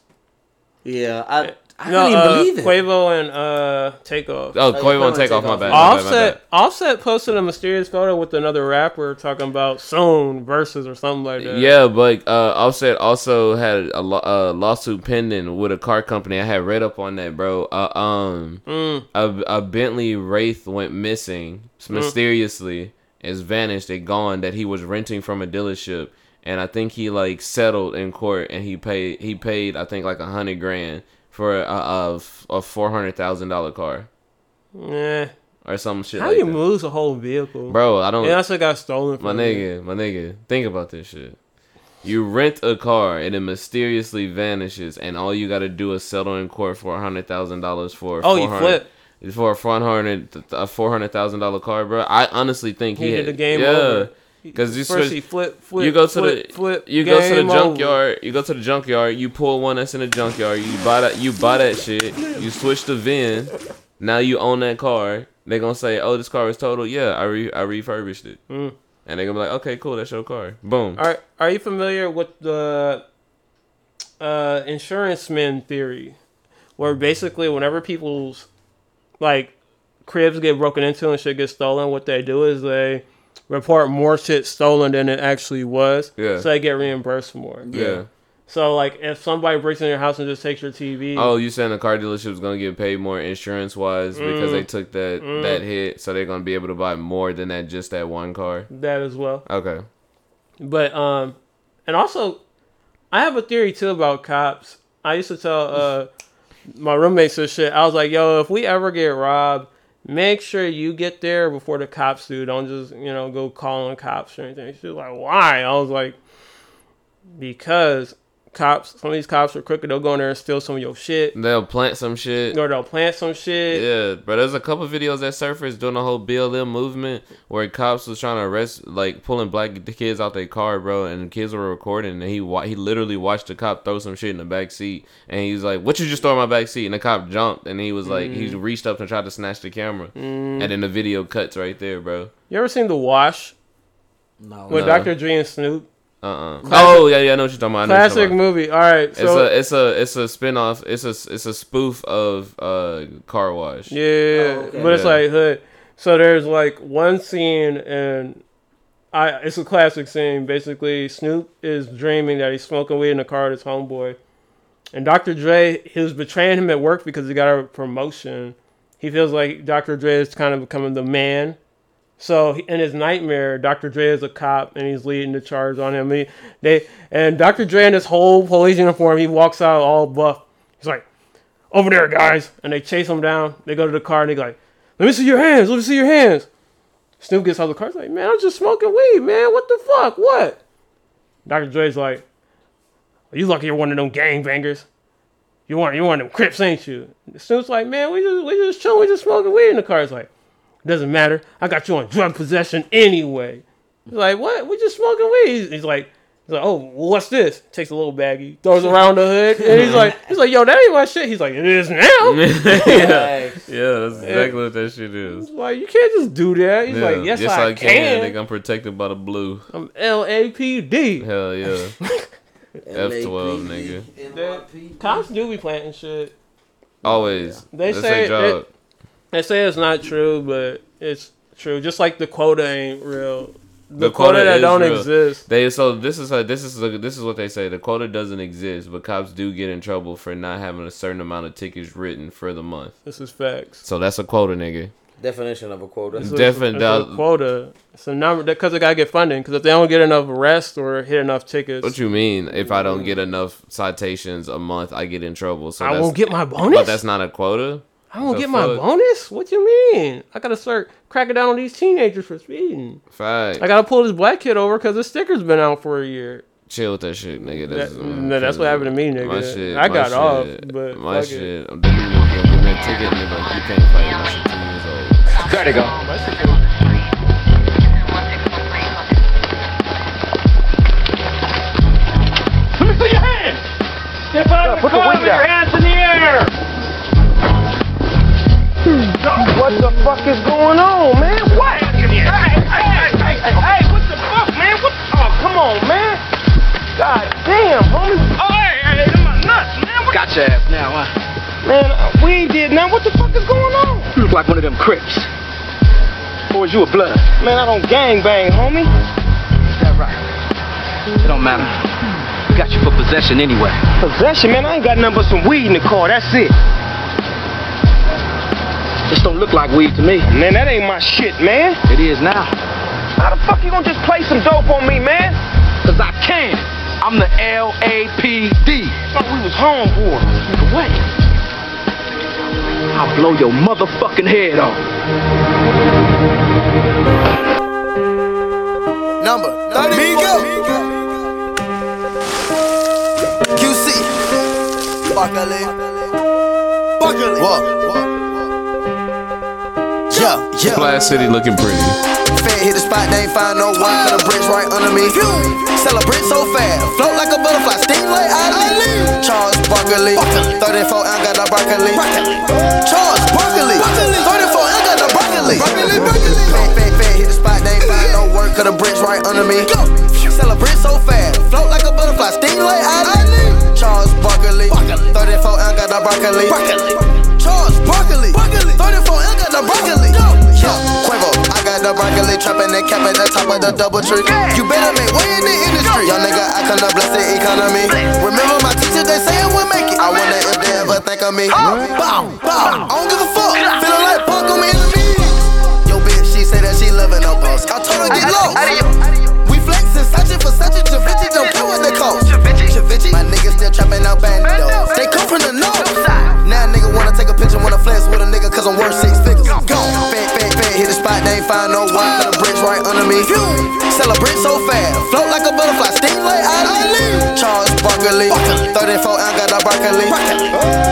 Yeah, I I No, couldn't even uh, believe it. Quavo and uh, Takeoff. Oh, Quavo and Takeoff, my bad. my bad, my bad. Offset, Offset posted a mysterious photo with another rapper talking about soon verses or something like that. Yeah, but uh, Offset also had a, lo- a lawsuit pending with a car company. I had read up on that, bro. Uh, um, Mm. a, a Bentley Wraith went missing mysteriously. It's vanished. It gone. That he was renting from a dealership, and I think he like settled in court, and he paid. He paid I think like a hundred grand for a a, a four hundred thousand dollar car Yeah. or some shit. How like you that. lose a whole vehicle, Bro, I don't. That's what got stolen. My nigga, my nigga, think about this shit. You rent a car and it mysteriously vanishes, and all you gotta do is settle in court for a hundred thousand dollars for. Oh, you flip. for a four hundred a four hundred thousand dollar car, bro. I honestly think he, He had did the game yeah, over. Because you First switch, flip, flip, you go to flip, the flip, you go to the junkyard. You go to the junkyard. You pull one that's in the junkyard. You buy that. You buy that shit. You switch the VIN. Now you own that car. They gonna say, "Oh, this car is total." Yeah, I re- I refurbished it. Mm. And they gonna be like, "Okay, cool. That's your car." Boom. Are Are you familiar with the uh, insurance men theory, where basically whenever people's like cribs get broken into and shit gets stolen, what they do is they report more shit stolen than it actually was. Yeah. So they get reimbursed more. Yeah. So like if somebody breaks in your house and just takes your TV. Oh, you saying the car dealership's gonna get paid more insurance wise because Mm. they took that Mm. that hit, so they're gonna be able to buy more than that just that one car. That as well. Okay. But um, and also, I have a theory too about cops. I used to tell uh my roommates this shit. I was like, yo, if we ever get robbed, make sure you get there before the cops do. Don't just you know go calling cops or anything. She was like, why? I was like, because cops. Some of these cops are crooked. They'll go in there and steal some of your shit. They'll plant some shit. Or they'll plant some shit. Yeah, but there's a couple videos that surfaced during the whole BLM movement where cops was trying to arrest, like pulling black kids out their car, bro, and the kids were recording, and he wa- he literally watched the cop throw some shit in the back seat, and he's like, "What you just throw in my back seat?" And the cop jumped, and he was like, he Mm. reached up and tried to snatch the camera, Mm. and then the video cuts right there, bro. You ever seen The Wash? No. With No. Dr. Dre and Snoop. Uh uh Classic- Oh yeah, yeah, I know what you're talking about. I know what you're Classic talking about. movie. All right, it's a it's a it's a spin-off. It's a it's a spoof of uh car wash. Yeah, but it's Yeah. like hood. So there's like one scene, and I it's a classic scene. Basically, Snoop is dreaming that he's smoking weed in the car with his homeboy, and Dr. Dre he was betraying him at work because he got a promotion. He feels like Dr. Dre is kind of becoming the man. So in his nightmare, Dr. Dre is a cop and he's leading the charge on him. He, they and Dr. Dre in his whole police uniform, he walks out all buff. He's like, "Over there, guys!" And they chase him down. They go to the car and they like, "Let me see your hands. Let me see your hands." Snoop gets out of the car. He's like, "Man, I'm just smoking weed, man. What the fuck? What?" Dr. Dre's like, "Are "You lucky you're one of them gangbangers. You one, you one of them Crips, ain't you?" Snoop's like, "Man, we just we just chilling. We just smoking weed in the car." It's like, "Doesn't matter. I got you on drug possession anyway." He's like, "What? We just smoking weed." He's, he's like. He's like, oh, well, what's this? Takes a little baggie, throws <laughs> around the hood, and he's like, he's like, yo, that ain't my shit. He's like, it is now. <laughs> yeah, yeah, that's exactly what that shit is. Like, you can't just do that. He's like, yes, I, can. They I'm protected by the blue. I'm LAPD. Hell yeah. <laughs> F12 nigga. Cops do be planting shit. Always. They That's say their job. They, they say it's not true, but it's true. Just like the quota ain't real. The, quota, that don't real. exist. They so this is a, this is a, this is what they say. The quota doesn't exist, but cops do get in trouble for not having a certain amount of tickets written for the month. This is facts. So that's a quota, nigga. Definition of a quota. It's a- Definite- a quota. It's a number because they gotta get funding. Because if they don't get enough arrests or hit enough tickets, What you mean? If I don't get enough citations a month, I get in trouble. So I that's- won't get my bonus? But that's not a quota. I won't The get my bonus. What you mean? I gotta start cracking down on these teenagers for speeding. Fact. I gotta pull this black kid over because the sticker's been out for a year. Chill with that shit, nigga. That's, That- no, mm, that's what happened to me, nigga. My shit. I my got off, shit, but my fuck it. shit. I'm definitely gonna give me a ticket, nigga. You can't fight. My shit two years old. There they go. Let me see your hands. Step out of the put the car weed with your down. What the fuck is going on, man? What? Hey, hey, hey, hey, hey, hey, what the fuck, man? What? Oh, come on, man. God damn, homie. Oh, hey, hey, them my nuts, man. What Got your ass now, huh? Man, uh, we ain't did now. What the fuck is going on? You look like one of them Crips. Or is you a blood? Man, I don't gang bang, homie. Is that right? It don't matter. We got you for possession anyway. Possession, man? I ain't got nothing but some weed in the car. That's it. This don't look like weed to me. Man, that ain't my shit, man. It is now. How the fuck you gonna just play some dope on me, man? Cause I can. I'm the L-A-P-D. Thought we was homeboys. Nigga, what? I'll blow your motherfucking head off. Number 30 Migo. QC. Buckley. Buckley. Whoa. Yeah, yeah. Splash City looking pretty. Fed hit the spot, they ain't find no one. Put the bricks right under me. Sell a so fast, float like a butterfly, sting like Ali. Charles Barkley, 34 ounce got the broccoli. Charles Barkley, 34 ounce got the broccoli. Fat, fat, fat, hit the spot, they ain't find no work. Cause the bricks right under me. Sell a so fast, float like a butterfly, sting like Ali. Barkley, 34 ounce got the broccoli. Charles Barkley, 34 ounce got the broccoli. Yeah, Quavo, I got the broccoli, trapping the cap at the top of the double tree. You better make way in the industry. Young nigga, I come to bless the economy. Remember my teacher, they say it will make it. I wonder if they ever think of me. Bow, bow, I don't give a fuck. Feeling like punk on me in the knees. Yo, bitch, she say that she loving no boss. I told her get low. We flexing, searching for such a Javinci, don't care what they cost. My niggas still trapping out bandos. They come from the north. Now a nigga wanna take a picture, wanna flex with a nigga, cause I'm worth six figures. Gone. Fat, fat, fat, hit the spot, they ain't find no one. Put the bricks right under me. A so fast, float like a butterfly, sting like Ali. Charles Barkley, 34 ounce got the broccoli.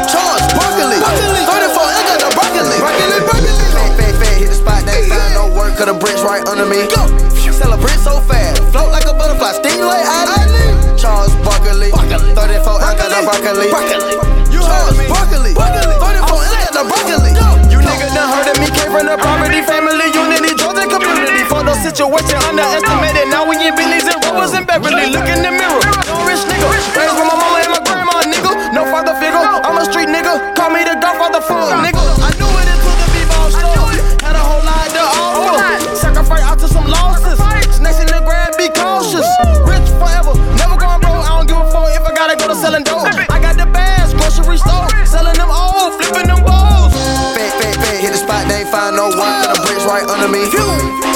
Charles Barkley, 34 ounce got the broccoli. Fat, fat, fat, hit the spot, they ain't find no work, cause the bricks right under me. A brick so fast, float like a butterfly, sting like Ali. Charles Barkley, 34 ounce got the broccoli. Charles Barkley, 34 ounce got the broccoli. You niggas done heard of me, came from the property, family, unity, Georgia community. For the situation underestimated. Now we in Bentleys and Rovers and Beverly. Look in the mirror. Rich nigga. Raised with my mama and my grandma, nigga. No father figure. I'm a street nigga. Call me the under me.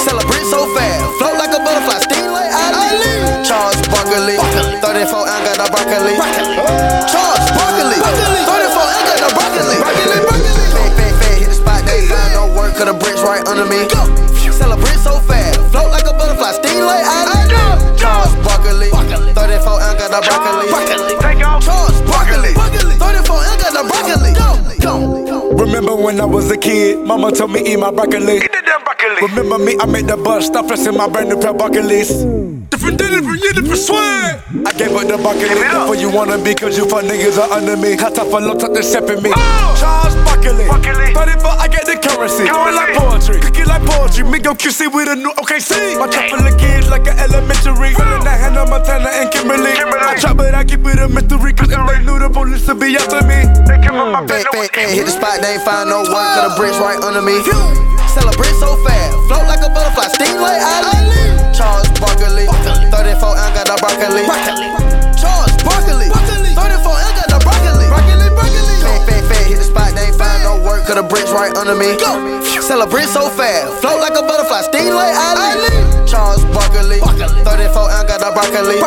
Sell a brick so fast, float like a butterfly, sting like Ali. Charles Barkley, 34 ounce got the broccoli. Charles Barkley, 34 ounce got the broccoli. Fat, fat, fat, hit the spot, they find no work. Cause the bricks right under me. Sell a so fast, float like a butterfly, sting like Ali. Charles Barkley, 34 ounce got the broccoli. Charles Barkley, 34 ounce got the broccoli. Remember when I was a kid, mama told me eat my broccoli. Remember me, I made the bus, stop pressing my brand new pair of broccolis. Different day, different year, different swag. I gave up the broccoli, that's what you wanna be, cause you fuck niggas are under me. Hot top for low top, they stepping me. Charles Broccoli, 34, I get the currency. Feel like poetry, cook it like poetry. Me go QC with a new OKC. My trap full of kids like an elementary. Feeling that Hannah Montana and Kimberly. I trap, but I keep it a mystery, cause if they knew the police would be after me. They came on my Fat, fat, fat, hit the spot, they ain't find no one. Cause the bricks right under me. Sell a brick so fast, float like a butterfly, sting like Ali. Charles Barkley, 34 ounce got the broccoli. Charles Barkley, 34 ounce Cause the bricks right under me. Sell a brick so fast, float like a butterfly, sting like Ali. Charles Barkley, 34 ounce got the broccoli.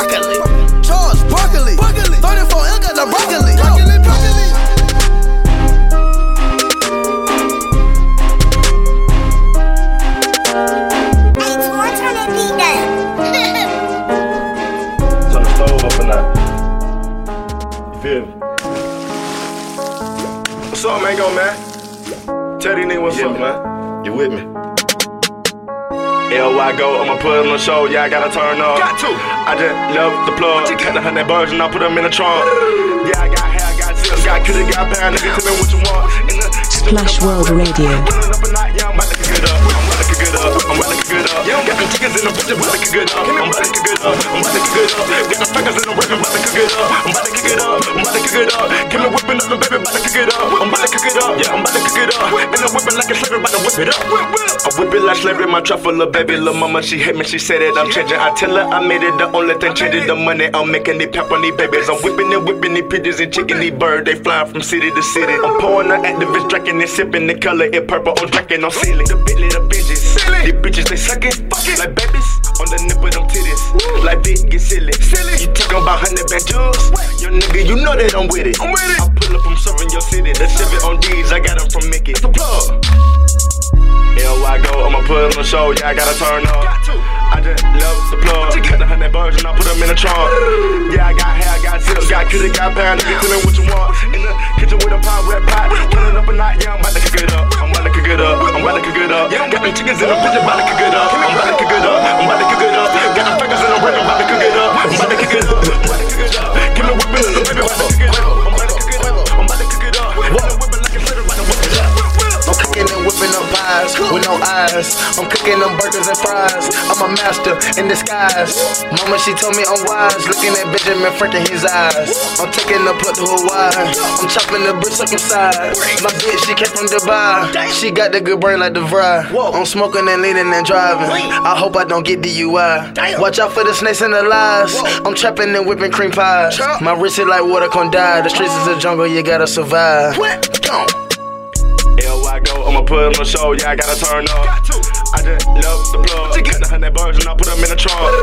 Charles Barkley, 34 ounce got the broccoli. Turn the stove up a notch. You feel me? What's up, man? Go, man. Tell these niggas what's up, man. You with me? L.Y. go, I'ma put on the show, yeah, I gotta turn up. Got to. I just left the plug, cut the hundred bucks and I put them in the trunk. Yeah, I got hair, I got zips, got kitty, got pound, nigga, tell me what you want. In the Splash World Radio. I'm about to cook it up. I'm about to cook it up. I'm it up. Got them chickens in the fridge, I'm about to cook it up. I'm about to cook it up. I'm about to cook it up. Got the fingers in the work, I'm about to cook it up. I'm about to cook it up. I'm about to cook it up. Give me whipping up, the baby, about to cook it up. I'm about to cook it up. Yeah, I'm about to cook it up. And I'm whipping like a slavery, about to whip it up. I whip it like slavery, my truffle, little baby, little mama, she hate me, she said that I'm changing. I tell her I made it, the only thing changing the money. I'm making the pep on these babies. I'm whipping and whipping these pigeons and chicken these birds. They fly from city to city. I'm pouring the Actavis, drinking and sipping the color, it purple, I'm drinking on ceiling. The Bentley, the bitches. These bitches, they sucking, like babies on the nip of them titties. Like big, get silly. silly. You talking about hundred bad jugs? Yo, nigga, you know that I'm with it. I'm with it. I pull up, I'm serving your city. The Chevy on D's, I got them from Mickey. It's a plug. L.Y. go, I'ma put on the show, yeah, I gotta turn up. I just love the plug. Cut the hundred birds and I put them in the trunk. Yeah, I got hair, I got zips, got kitty, got pound. Nigga, tell me what you want. In the kitchen with a pot, red pot. Turn it up a night, yeah, I'm about to cook it up. I'm to cook it up. I'm. Got them chickens in the bitch, about to cook it up. I'm about to cook it up. I'm about to cook it up. Got them fingers in the ring, I'm about to cook it up. I'm about to cook it up. Up pies with no eyes. I'm cooking them burgers and fries. I'm a master in disguise. Mama, she told me I'm wise. Looking at Benjamin Franklin, his eyes. I'm taking the plug to Hawaii. I'm chopping the bricks circumcised. My bitch, she came from Dubai. She got the good brain like the fry. I'm smoking and leaning and driving. I hope I don't get DUI. Watch out for the snakes and the lies. I'm trapping and whipping cream pies. My wrist is like water can die. The streets is a jungle, you gotta survive. Gone. L I go, Put on the show, yeah, I gotta turn up. I just love the plug. Got the hundred birds and I put them in the trunk.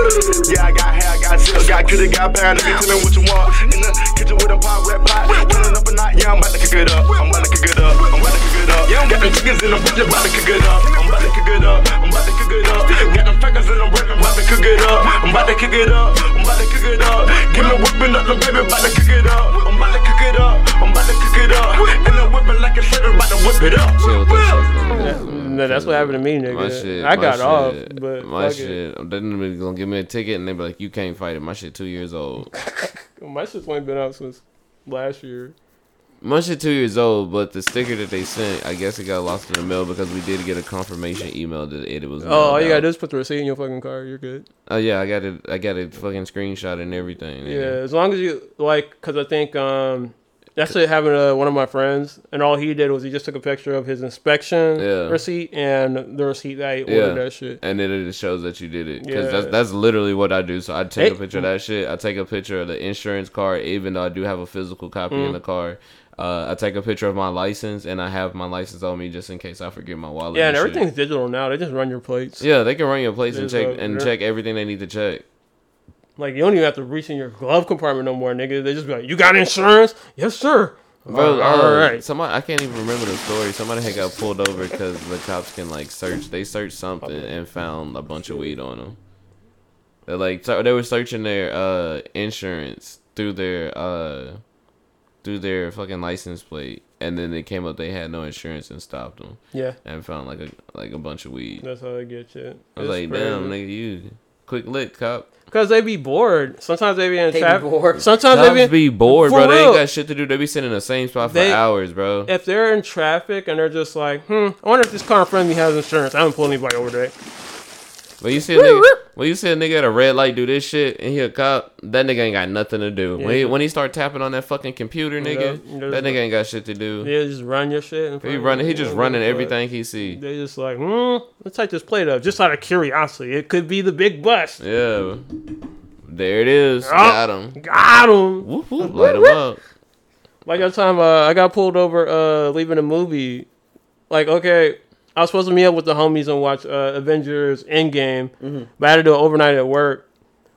Yeah, I got hair, I got silk, got cutie, got pound. Nigga, tell me what you want. In the kitchen with a pot, red pot. Turn it up a night, yeah, I'm about to cook it up. I'm about to cook it up. I'm about to cook it up. Yeah, I'm Got them chickens in the bitch, about to cook it up. I'm about to cook it up. I'm about to cook it up. Got them fingers in the bread, I'm about to cook it up. I'm about to cook it up. I'm about to cook it up. Give me whipping up the baby, about to cook it up. I'm about to cook it up. I'm about to cook it up. And I'm whipping like a shitter, about to whip it up. No, that's what happened to me, nigga. My shit. I my got shit, off, but my fuck it. shit. They are gonna give me a ticket and they be like, "You can't fight it." My shit two years old. <laughs> My shit's only been out since last year. My shit two years old, but the sticker that they sent, I guess it got lost in the mail because we did get a confirmation email that it was. Oh, all you gotta out. do is put the receipt in your fucking car. You're good. Oh yeah, I got it. I got a fucking screenshot and everything. Yeah, as long as you like, cause I think um, that's what happened to one of my friends, and all he did was he just took a picture of his inspection Yeah. receipt and the receipt that he ordered that shit. And then it shows that you did it. Because Yeah. that's, that's literally what I do. So I take a picture of that shit. I take a picture of the insurance card, even though I do have a physical copy in Mm. the car. Uh, I take a picture of my license, and I have my license on me just in case I forget my wallet. Yeah, and shit. everything's digital now. They just run your plates. Yeah, they can run your place and check a- and check everything they need to check. Like you don't even have to reach in your glove compartment no more, nigga. They just be like, "You got insurance? Yes, sir." Bro, all uh, right. Somebody I can't even remember the story. Somebody had got pulled over because the cops can like search. They searched something and found a bunch of weed on them. They like so they were searching their uh insurance through their uh through their fucking license plate, and then they came up they had no insurance and stopped them. Yeah. and found like a like a bunch of weed. That's how they get you. I was like, damn, nigga, you quick lick cop. Cause they be bored. Sometimes they be in They be traffic. bored. Sometimes Cops they be bored, For bro. They ain't real. got shit to do. They be sitting in the same spot for They- hours, bro. If they're in traffic and they're just like, hmm, I wonder if this car in front of me has insurance. I haven't pulled anybody over today. But you see a nigga, when you see a nigga at a red light do this shit and he a cop, that nigga ain't got nothing to do. When he when he start tapping on that fucking computer, nigga, Yeah, that nigga ain't got shit to do. They just run your shit. He running, he just Yeah, running everything he see. They just like, hmm, let's take this plate up just out of curiosity. It could be the big bus. Yeah, there it is. Oh, Got him. Got him. Whoop, whoop, light him up. Like that time uh, I got pulled over uh, leaving a movie. Like, okay, I was supposed to meet up with the homies and watch uh, Avengers Endgame, but I had to do it overnight at work.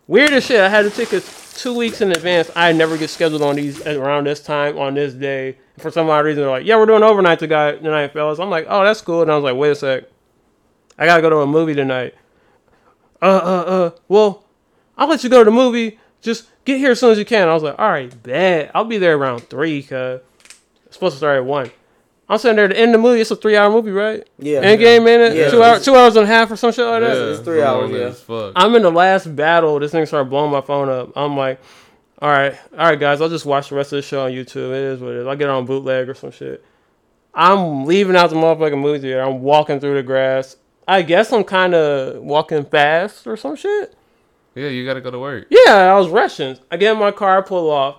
Weird as shit. I had the tickets two weeks in advance. I never get scheduled on these around this time on this day. For some odd reason, they're like, "Yeah, we're doing overnight tonight, tonight, fellas." I'm like, "Oh, that's cool." And I was like, "Wait a sec, I gotta go to a movie tonight." Uh, uh, uh. Well, I'll let you go to the movie. Just get here as soon as you can. I was like, all right, bet. I'll be there around three, cause it's supposed to start at one. I'm sitting there at the end of the movie. It's a three hour movie, right? Yeah. Endgame in it. Yeah. Two hours, two hours and a half or some shit like that. Yeah, it's three hours, yeah. fuck. I'm in the last battle. This thing started blowing my phone up. I'm like, all right, all right, guys. I'll just watch the rest of the show on YouTube. It is what it is. I'll get it on bootleg or some shit. I'm leaving out the motherfucking movie theater. I'm walking through the grass. I guess I'm kind of walking fast or some shit. Yeah, you gotta go to work. Yeah, I was rushing. I get in my car, I pull off,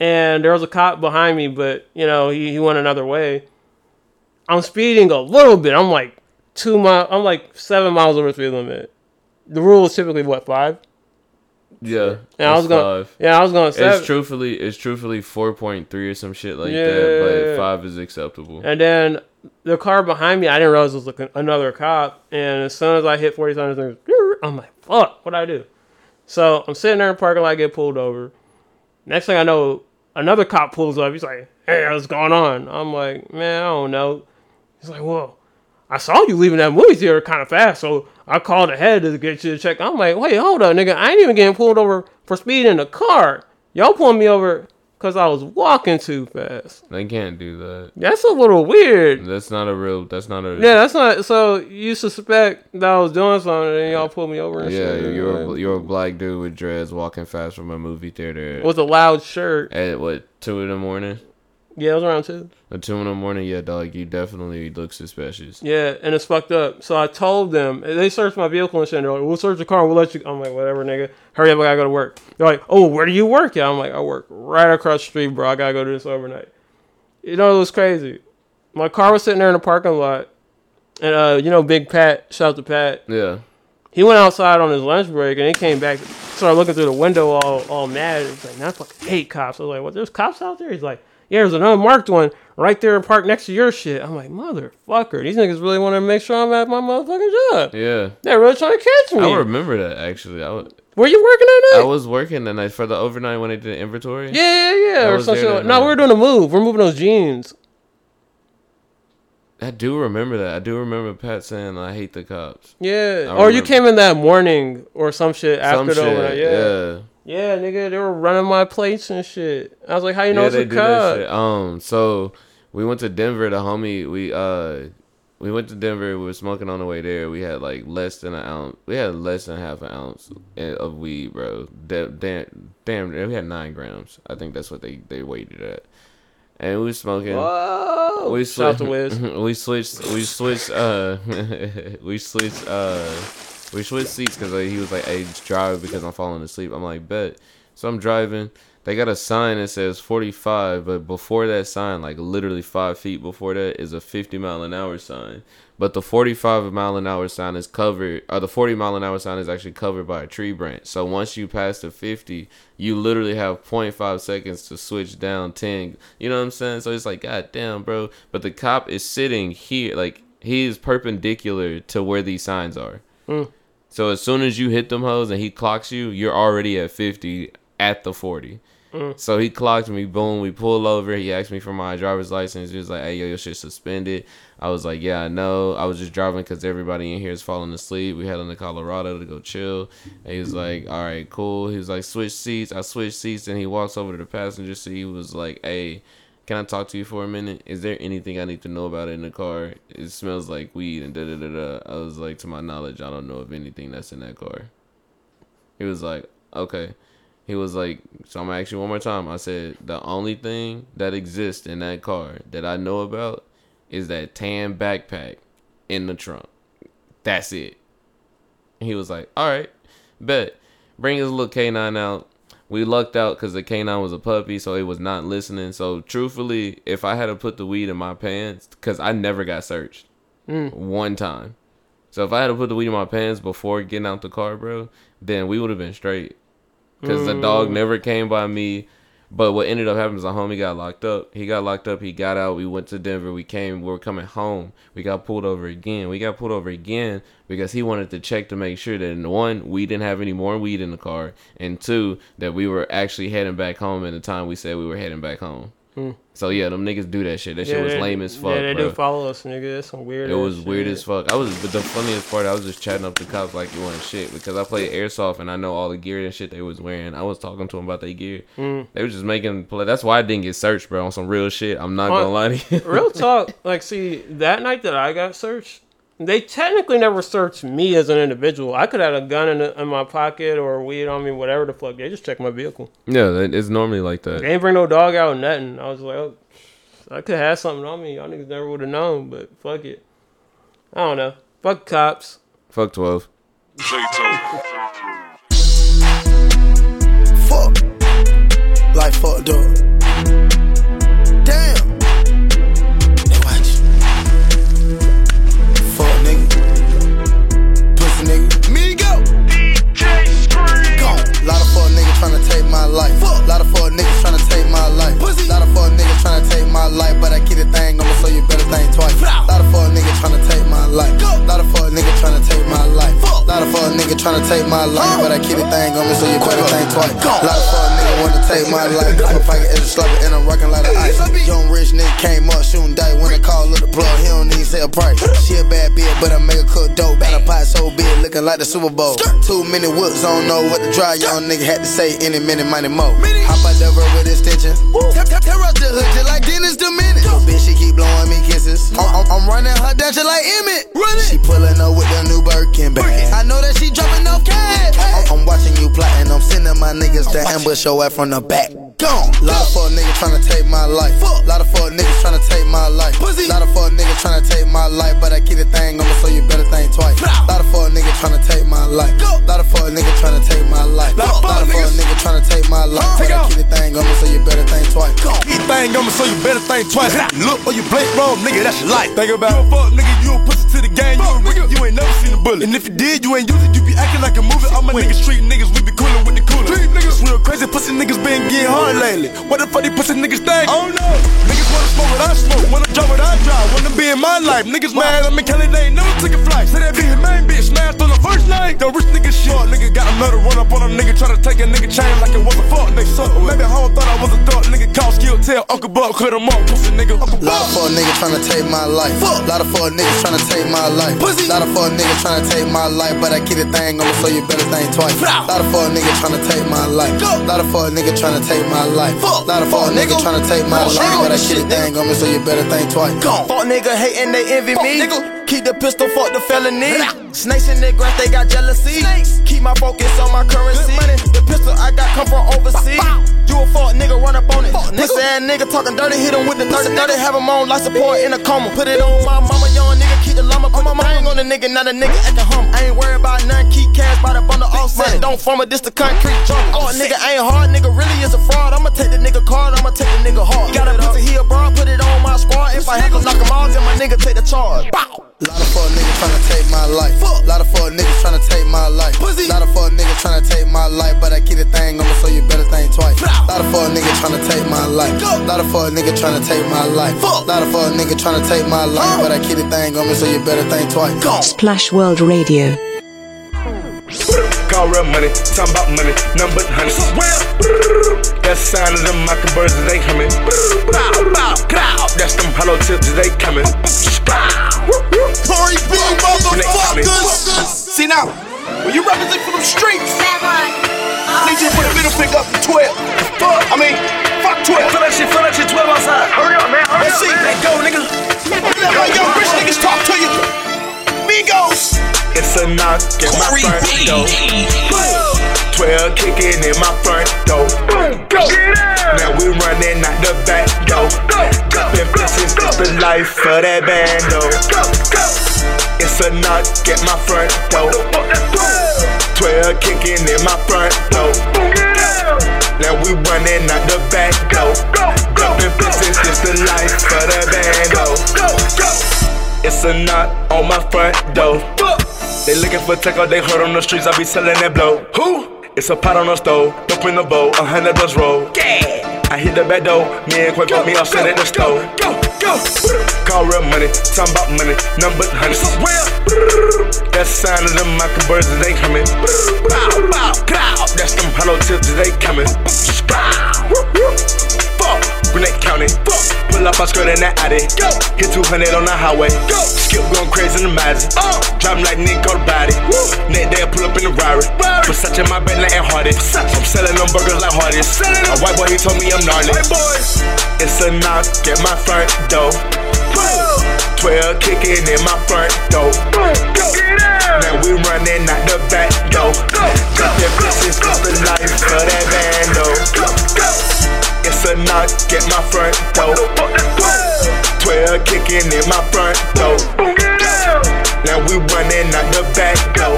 and there was a cop behind me, but you know he, he went another way. I'm speeding a little bit. I'm like two mile. I'm like seven miles over the speed limit. The rule is typically what five. Yeah, And I was it's going. five. Yeah, I was going seven. It's truthfully, it's truthfully four point three or some shit like Yeah. that. But five is acceptable. And then the car behind me, I didn't realize it was like another cop. And as soon as I hit 40 times, I'm like, fuck, what do I do? So I'm sitting there in the parking lot, get pulled over. Next thing I know, another cop pulls up. He's like, hey, what's going on? I'm like, man, I don't know. He's like, well, I saw you leaving that movie theater kind of fast, so I called ahead to get you to check. I'm like, wait, hold up, nigga. I ain't even getting pulled over for speeding in the car. Y'all pulling me over because I was walking too fast. They can't do that. That's a little weird. That's not a real. That's not a. Yeah, that's not. So you suspect that I was doing something, and y'all pulled me over and Yeah, shit. you're a, you're a black dude with dreads walking fast from a movie theater with a loud shirt. at what two in the morning? Yeah, it was around two. At two in the morning, yeah, dog. You definitely look suspicious. Yeah, and it's fucked up. So I told them they searched my vehicle and shit. And they're like, "We'll search the car. We'll let you." I'm like, "Whatever, nigga. Hurry up! I gotta go to work." They're like, "Oh, where do you work?" Yeah, I'm like, "I work right across the street, bro. I gotta go do this overnight." You know, it was crazy. My car was sitting there in the parking lot, and uh, you know, Big Pat, shout out to Pat. Yeah. He went outside on his lunch break and he came back, started looking through the window all all mad. He's like, "Man, I fucking hate cops." I was like, "What? There's cops out there?" He's like, "Yeah, there's an unmarked one right there parked next to your shit." I'm like, "Motherfucker, these niggas really want to make sure I'm at my motherfucking job. Yeah. They're really trying to catch me." I remember that actually. I was, Were you working that night? I was working that night for the overnight when they did inventory. yeah, yeah, yeah. I Or was some there shit. that like- No, we were doing a move. We're moving those jeans. I do remember that. I do remember Pat saying, "I hate the cops." Yeah. Or you came in that morning or some shit after Some the overnight. Yeah. yeah. Yeah, nigga, they were running my plates and shit. I was like, how you know yeah, it's a do cop? that shit. Um, so we went to Denver. The homie, we uh, we went to Denver. We were smoking on the way there. We had like less than an ounce. We had less than half an ounce of weed, bro. Da- Damn, damn, we had nine grams. I think that's what they they weighed it at. And we was smoking. Whoa. We switched. <laughs> we switched. We switched. Uh, <laughs> we switched. Uh, we switched seats because like, he was like, "Hey, drive because I'm falling asleep." I'm like, "Bet." So I'm driving. They got a sign that says 45, but before that sign, like literally five feet before that, is a 50 mile an hour sign. But the 45 mile an hour sign is covered, or the 40 mile an hour sign is actually covered by a tree branch. So once you pass the 50, you literally have 0.5 seconds to switch down 10. You know what I'm saying? So it's like, God damn, bro. But the cop is sitting here, like, he is perpendicular to where these signs are. Mm. So as soon as you hit them hoes and he clocks you, you're already at 50 at the 40. Mm. So he clocked me, boom, we pull over. He asked me for my driver's license. He was like, hey, yo, your shit suspended. I was like, yeah, I know. I was just driving because everybody in here is falling asleep. We heading to Colorado to go chill. And he was like, all right, cool. He was like, switch seats. I switched seats and he walks over to the passenger seat. He was like, hey, can I talk to you for a minute? Is there anything I need to know about it in the car? It smells like weed and da da da da. I was like, to my knowledge, I don't know of anything that's in that car. He was like, okay. He was like, so I'm gonna ask you one more time. I said, the only thing that exists in that car that I know about is that tan backpack in the trunk. That's it. He was like, all right, bet. Bring his little canine out. We lucked out because the canine was a puppy, so it was not listening. So truthfully, if I had to put the weed in my pants, because I never got searched Mm. one time. So if I had to put the weed in my pants before getting out the car, bro, then we would have been straight. Because the dog Mm. never came by me. But what ended up happening is the homie got locked up. He got locked up. He got out. We went to Denver. We came. We were coming home. We got pulled over again. We got pulled over again because he wanted to check to make sure that one, we didn't have any more weed in the car, and two, that we were actually heading back home at the time we said we were heading back home. So yeah, them niggas do that shit. That shit was lame as fuck. Yeah, they bro. do follow us, nigga. That's some weird. It was ass weird as fuck. I was, but the funniest part, I was just chatting up the cops like you wasn't shit because I played airsoft and I know all the gear and shit they was wearing. I was talking to them about their gear. Mm. They was just making play. That's why I didn't get searched, bro. On some real shit. I'm not On- gonna lie to you. Real talk. <laughs> Like, see, that night that I got searched, they technically never searched me as an individual. I could have had a gun in, the, in my pocket or weed on me, whatever the fuck. They just checked my vehicle. yeah, it's normally like that. They ain't bring no dog out or nothing. I was like, oh, I could have something on me. Y'all niggas never would have known, but fuck it. I don't know. Fuck cops. Fuck twelve. Fuck. Like fuck dog. Lot of niggas tryna take my life. Pussy. Lot of fuck niggas tryna take my life, but I keep the thing on me, so you better think twice. Lot of fuck niggas tryna take my life. Lot of fuck niggas tryna take my life. Lot of fuck niggas tryna take my life, but I keep the thing on me, so you better think twice. Lot of fuck niggas wanna take my life. My pocket is a slugger and I'm rocking like an ice. Young rich nigga came up shooting dice when I call up the plug. He don't even say a price. She a bad bitch, but I make her cook dope. Got a pot so big, looking like the Super Bowl. Too many whoops, don't know what to drive. Young nigga had to say any minute, money more. Hop out the road with extension. Up the hood just like Dennis the Menace. Bitch, she keep blowing me kisses. I'm, I'm, I'm running her down just like Emmett. She pulling up with the new Birkin bag. I know that she dropping no cash. I'm, I'm watching you plotting. I'm sending my niggas to ambush your ass from the back. Gone. Lot of fuck niggas tryna take my life. Lot of fuck niggas tryna take my life. Lot of fuck niggas tryna take my life, but I keep the thing on me, so you better think twice. Lot of fuck niggas tryna take my life. Lot of fuck niggas tryna take my life. Lot of fuck niggas tryna take my life, but I keep the thing on me, so you better think twice. Keep thing on me, so you better think twice. Look or you blink wrong, nigga, that's your life. Think about it. You a fuck nigga, you a pussy to the game, you a nigga, you ain't never seen a bullet. And if you did, you ain't use it, you be acting like a movie. All my niggas street niggas, we be coolin' with the cooler. Street niggas real crazy, pussy niggas been getting hard lately. What the fuck these pussy niggas think? I don't know. Niggas wanna smoke what I smoke, wanna drive what I drive, wanna be in my life. Niggas mad, I'm in Kelly, they ain't never took a flight. Say that be his main bitch, smashed on the first night. The rich nigga short, nigga got another run up on a nigga, try to take a nigga chain like it was a fuck nigga. So maybe home thought I was a dog, nigga call skill, tell Uncle Buck, cut him up, pussy nigga. Uncle Lot of fuck niggas tryna take my life. Lot of fuck niggas tryna take my life. Lot of fuck niggas tryna take my life, but I keep the thing on so you better think twice. Lot of fuck niggas tryna take my life. Lot of fuck niggas tryna take my life. Lot of fuck niggas tryna take my life, but keep the thing on me, so you better think twice. Fuck nigga hating, they envy me. Keep the pistol, fuck the felony. Snakes in their grass, they got jealousy. Keep my focus on my currency. The pistol I got come from overseas. You a fuck nigga, run up on it. Pussy ass nigga talking dirty, hit him with the 30 30. Have him on life support in a coma. Put it on my mama, young nigga, the llama. Put my bang on the nigga, not a nigga at the hum. I ain't worried about none, keep cash by the bundle all set. Don't form a this the concrete jump. Oh, nigga ain't hard, nigga really is a fraud. I'ma take the nigga card, I'ma take the nigga hard. Got a pussy here, bro, put it on my squad. If I have to knock him off, then my nigga take the charge. Bow. Lot of fuck niggas tryna take my life. Lot of fuck niggas tryna take my life. Lot of fuck niggas tryna take my life, but I keep the thing on me, so you better think twice. Lot of fuck niggas tryna take my life. Lot of fuck niggas tryna take my life. Lot of fuck niggas tryna take my life, but I keep the thing on me, so you better think twice. Splash World Radio. Call real money, talking about money, nothing but honey. That's the sound of them mockingbirds as they humming. Bow, bow, bow. That's them hollow tips as they coming. Corey B, motherfuckers. See now, when you represent for them streets, I need you to put a middle finger up to 12. Fuck, I mean, fuck 12. Feel that shit, feel that shit 12 outside. Hurry up, man, hurry Let's see, let go, nigga. Let my young rich niggas talk to you. Migos. It's a knock at my front door. 12 kicking in my front door. Now we running out the back door. Jumping bitches, it's the life for that bando. It's a knock at my front door. 12 kicking in my front door. Now we running out the back door. Jumping bitches, it's the life for that bando. It's a knock on my front door. They looking for takeout, they heard on the streets, I be selling that blow. Who? It's a pot on the stove, dope in the bowl, a hundred plus roll. Yeah. I hit the back door, me and Quake got me outside at the stove. Go, go, go. Call real money, talking about money, nothing but honey. That's the sound of them mockingbirds as they coming. Bow, bow, bow. That's them hollow tips as they coming. Fuck, Gwinnett County. Fuck. Pull up, I skirt in that Addy. Go. Hit 200 on the highway. Go. Skip going crazy in the Mazda. Uh. Driving like Nick go to body. Woo. Next day I pull up in the Rari. Versace in my bed, like Hardy. I'm selling them burgers like Hardee's. A white boy, he told me I'm gnarly. It's a knock at my front door. 12 kicking in my front door. Now we running out the back door. Jumping bitches, it's the life for that bando. It's a knock at my front door. 12 kicking in my front door. Now we running out the back door.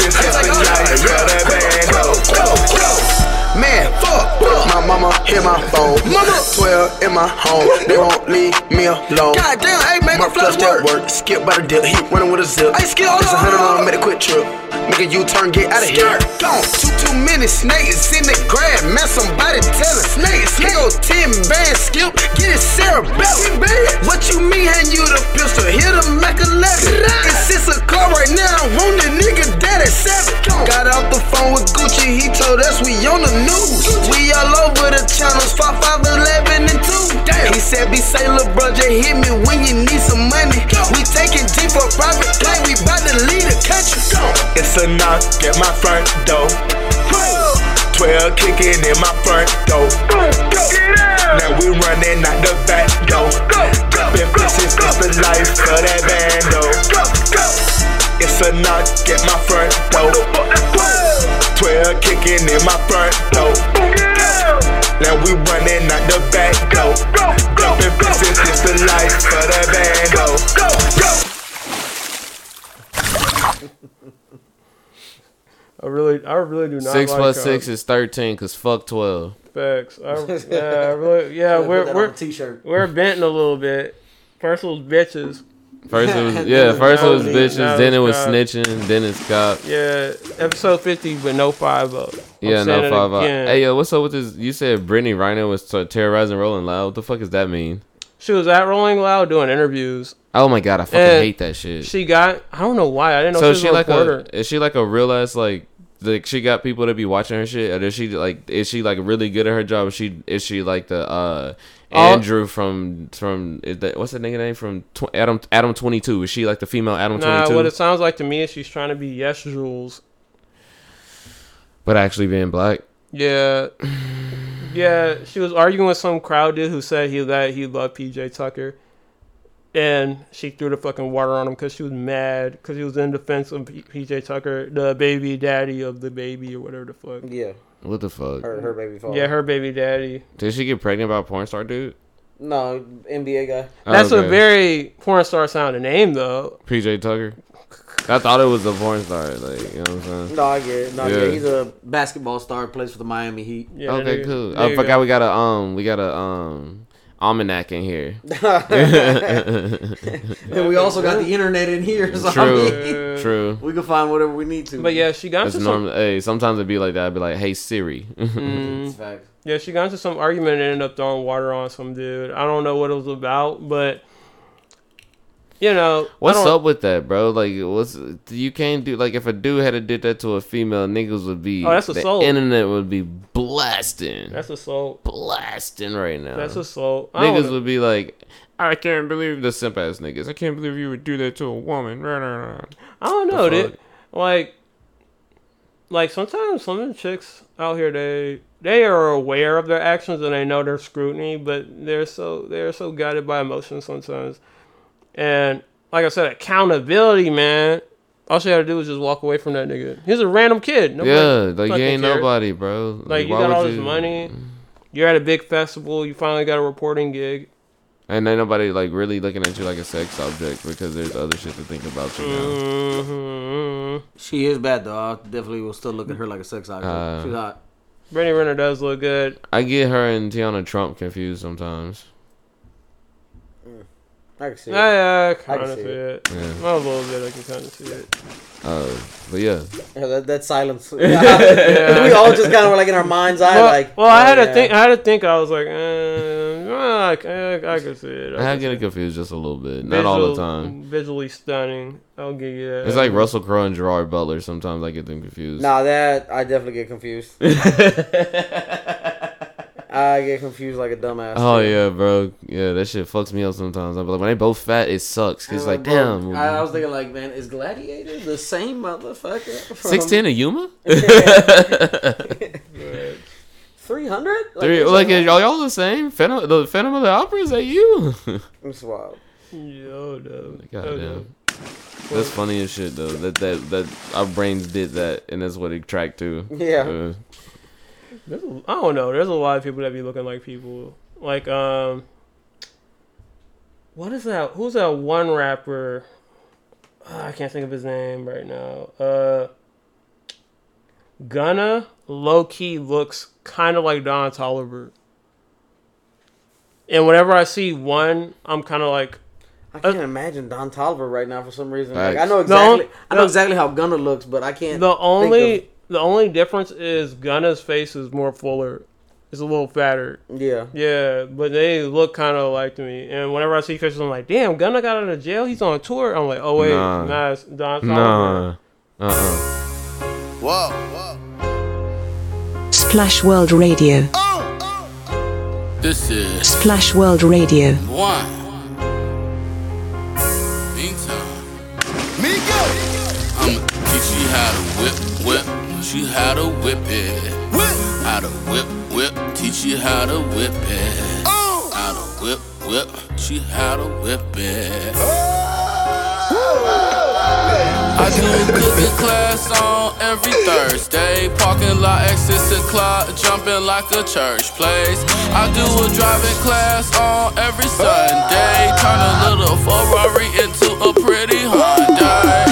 It's the life for that bando. Man, fuck, My mama hit my phone. Mama, 12 in my home. They won't leave me alone. God damn, hey, make my flush that work. Skip by the dip. He running with a zip. Hey, skip, It's a hundred on, make a quick trip. Make a U-turn, get out of here. Gone. Too, too many snakes in the grab. Man, somebody tell us. Snakes, he go 10 band skip. Get his cerebellum. What you mean, hand you the pistol? Hit him like a letter. It's a car right now. Want the nigga dead at seven. Got off the phone with Gucci. He told us we on the news. We all over the channels. 5, 5, 11, and 2. Damn. He said, be say, little bro, just hit me when you need some money. We taking G for private plane. We bout to lead the country. It's a knock at my front door. 12 kicking in my front door. Now we running out the back door. Been bitches, it's the life of that bando. It's a knock at my front door. 12 kicking in my front door. Now we running out the back door. Been bitches, it's the life of that bando. I really, I really do not. Six like plus how- six uh, is thirteen, cause fuck twelve. Facts. I, <laughs> yeah, I really, yeah, we're that on we're a t-shirt. we're benting a little bit. First it was bitches. First it was <laughs> yeah, first it was bitches, then it was cop. snitching, then it's cop. Yeah, episode fifty, but no five up. Yeah, no five again. Hey yo, what's up with this? You said Brittany Renner was terrorizing Rolling Loud. What the fuck does that mean? She was at Rolling Loud doing interviews. Oh my god, I fucking And hate that shit. She got I don't know why I didn't know so she she a like reporter. a is she like a real ass like like she got people to be watching her shit or is she like is she like really good at her job? Is she is she like the uh Oh. Andrew from from is that what's that nigga name from tw- Adam Adam twenty two? Is she like the female Adam Nah, twenty what it sounds like to me is she's trying to be YesJulz. But actually being black. Yeah, yeah. She was arguing with some crowd dude who said he that he loved PJ Tucker, and she threw the fucking water on him because she was mad because he was in defense of PJ Tucker, the baby daddy of the baby or whatever the fuck. Yeah. What the fuck? Her, her baby father. Yeah, her baby daddy. Did she get pregnant by a porn star dude? No, NBA guy. That's a Okay. very porn star sounding name though. PJ Tucker. I thought it was a porn star. Like you know what I'm saying? No, I get it. No, yeah. he's a basketball star. Plays for the Miami Heat. okay, cool. I forgot we got a um we got a um almanac in here. <laughs> <laughs> and we also got the internet in here. So True, I mean, true. We can find whatever we need to. But yeah, she got That's into some- Hey, sometimes it'd be like that. I'd be like, "Hey Siri." <laughs> Mm. Yeah, she got into some argument and ended up throwing water on some dude. I don't know what it was about, but you know, What's up with that, bro? Like, what's you can't do? Like, if a dude had to did that to a female, niggas would be. Oh, that's the assault. internet would be blasting. That's assault. Blasting right now. That's assault. I Niggas would be like, I can't believe the simp ass niggas. I can't believe you would do that to a woman. I don't know, dude. Like, like sometimes some of the chicks out here they they are aware of their actions and they know their scrutiny, but they're so they're so guided by emotions sometimes. And like I said, accountability, man. All she had to do was just walk away from that nigga. He's a random kid. Nobody yeah, like you ain't cared. nobody, bro. Like you got would all this you- money. You're at a big festival. You finally got a reporting gig. And ain't nobody like really looking at you like a sex object because there's other shit to think about you now. Mm-hmm. She is bad though. I definitely will still look at her like a sex object. Uh, She's hot. Brittany Renner does look good. I get her and Teanna Trump confused sometimes. I can see it. Yeah, yeah, I I kind can of see see it. it. Yeah. Not a little bit. I can kind of see it. Uh, but yeah, Yeah, that, that silence. <laughs> <laughs> we all just kind of were like in our mind's eye, well, like. well, I oh, had yeah. to think. I had to think. I was like, uh, well, I, I, I could see it. I could get see it confused just a little bit, not all the time. Visually stunning. I'll give you that. It's like Russell Crowe and Gerard Butler. Sometimes I get them confused. Nah, that I definitely get confused. <laughs> I get confused like a dumbass. Oh too. yeah, bro. Yeah, that shit fucks me up sometimes. I'm like, when they both fat, it sucks. Cause And like, bro, damn. I, I was thinking like, man, is Gladiator the same motherfucker? Six ten a Yuma? <laughs> Three hundred? Three, like, are y'all the same? Phantom, the Phantom of the Opera is that you? <laughs> It's wild. Yo, no. Goddamn. That's funny as shit though. That that that our brains did that, and that's what it tracked to. Yeah. Uh, There's a, I don't know. There's a lot of people that be looking like people. Like um, what is that? Who's that one rapper? Ah, I can't think of his name right now. Uh, Gunna low key looks kind of like Don Toliver. And whenever I see one, I'm kind of like, I can't imagine Don Toliver right now for some reason. Like, I know exactly. on- I know the- exactly how Gunna looks, but I can't. the think only of- the only difference is Gunna's face is more fuller. It's a little fatter. Yeah. Yeah, but they look kind of alike to me. And whenever I see pictures, I'm like, damn, Gunna got out of jail. He's on tour. I'm like, oh wait, Nah. nah, it's Don nah. Uh uh Whoa. Splash World Radio. This is Splash World Radio. one. Meantime, I'ma teach you how to whip, whip, teach you how to whip it. Whip. How to whip, whip, teach you how to whip it. Oh. How to whip, whip, teach you how to whip it. Oh. I do a cooking class on every Thursday. Parking lot at 6 o'clock, jumping like a church place. I do a driving class on every Sunday. Turn a little Ferrari into a pretty Hyundai.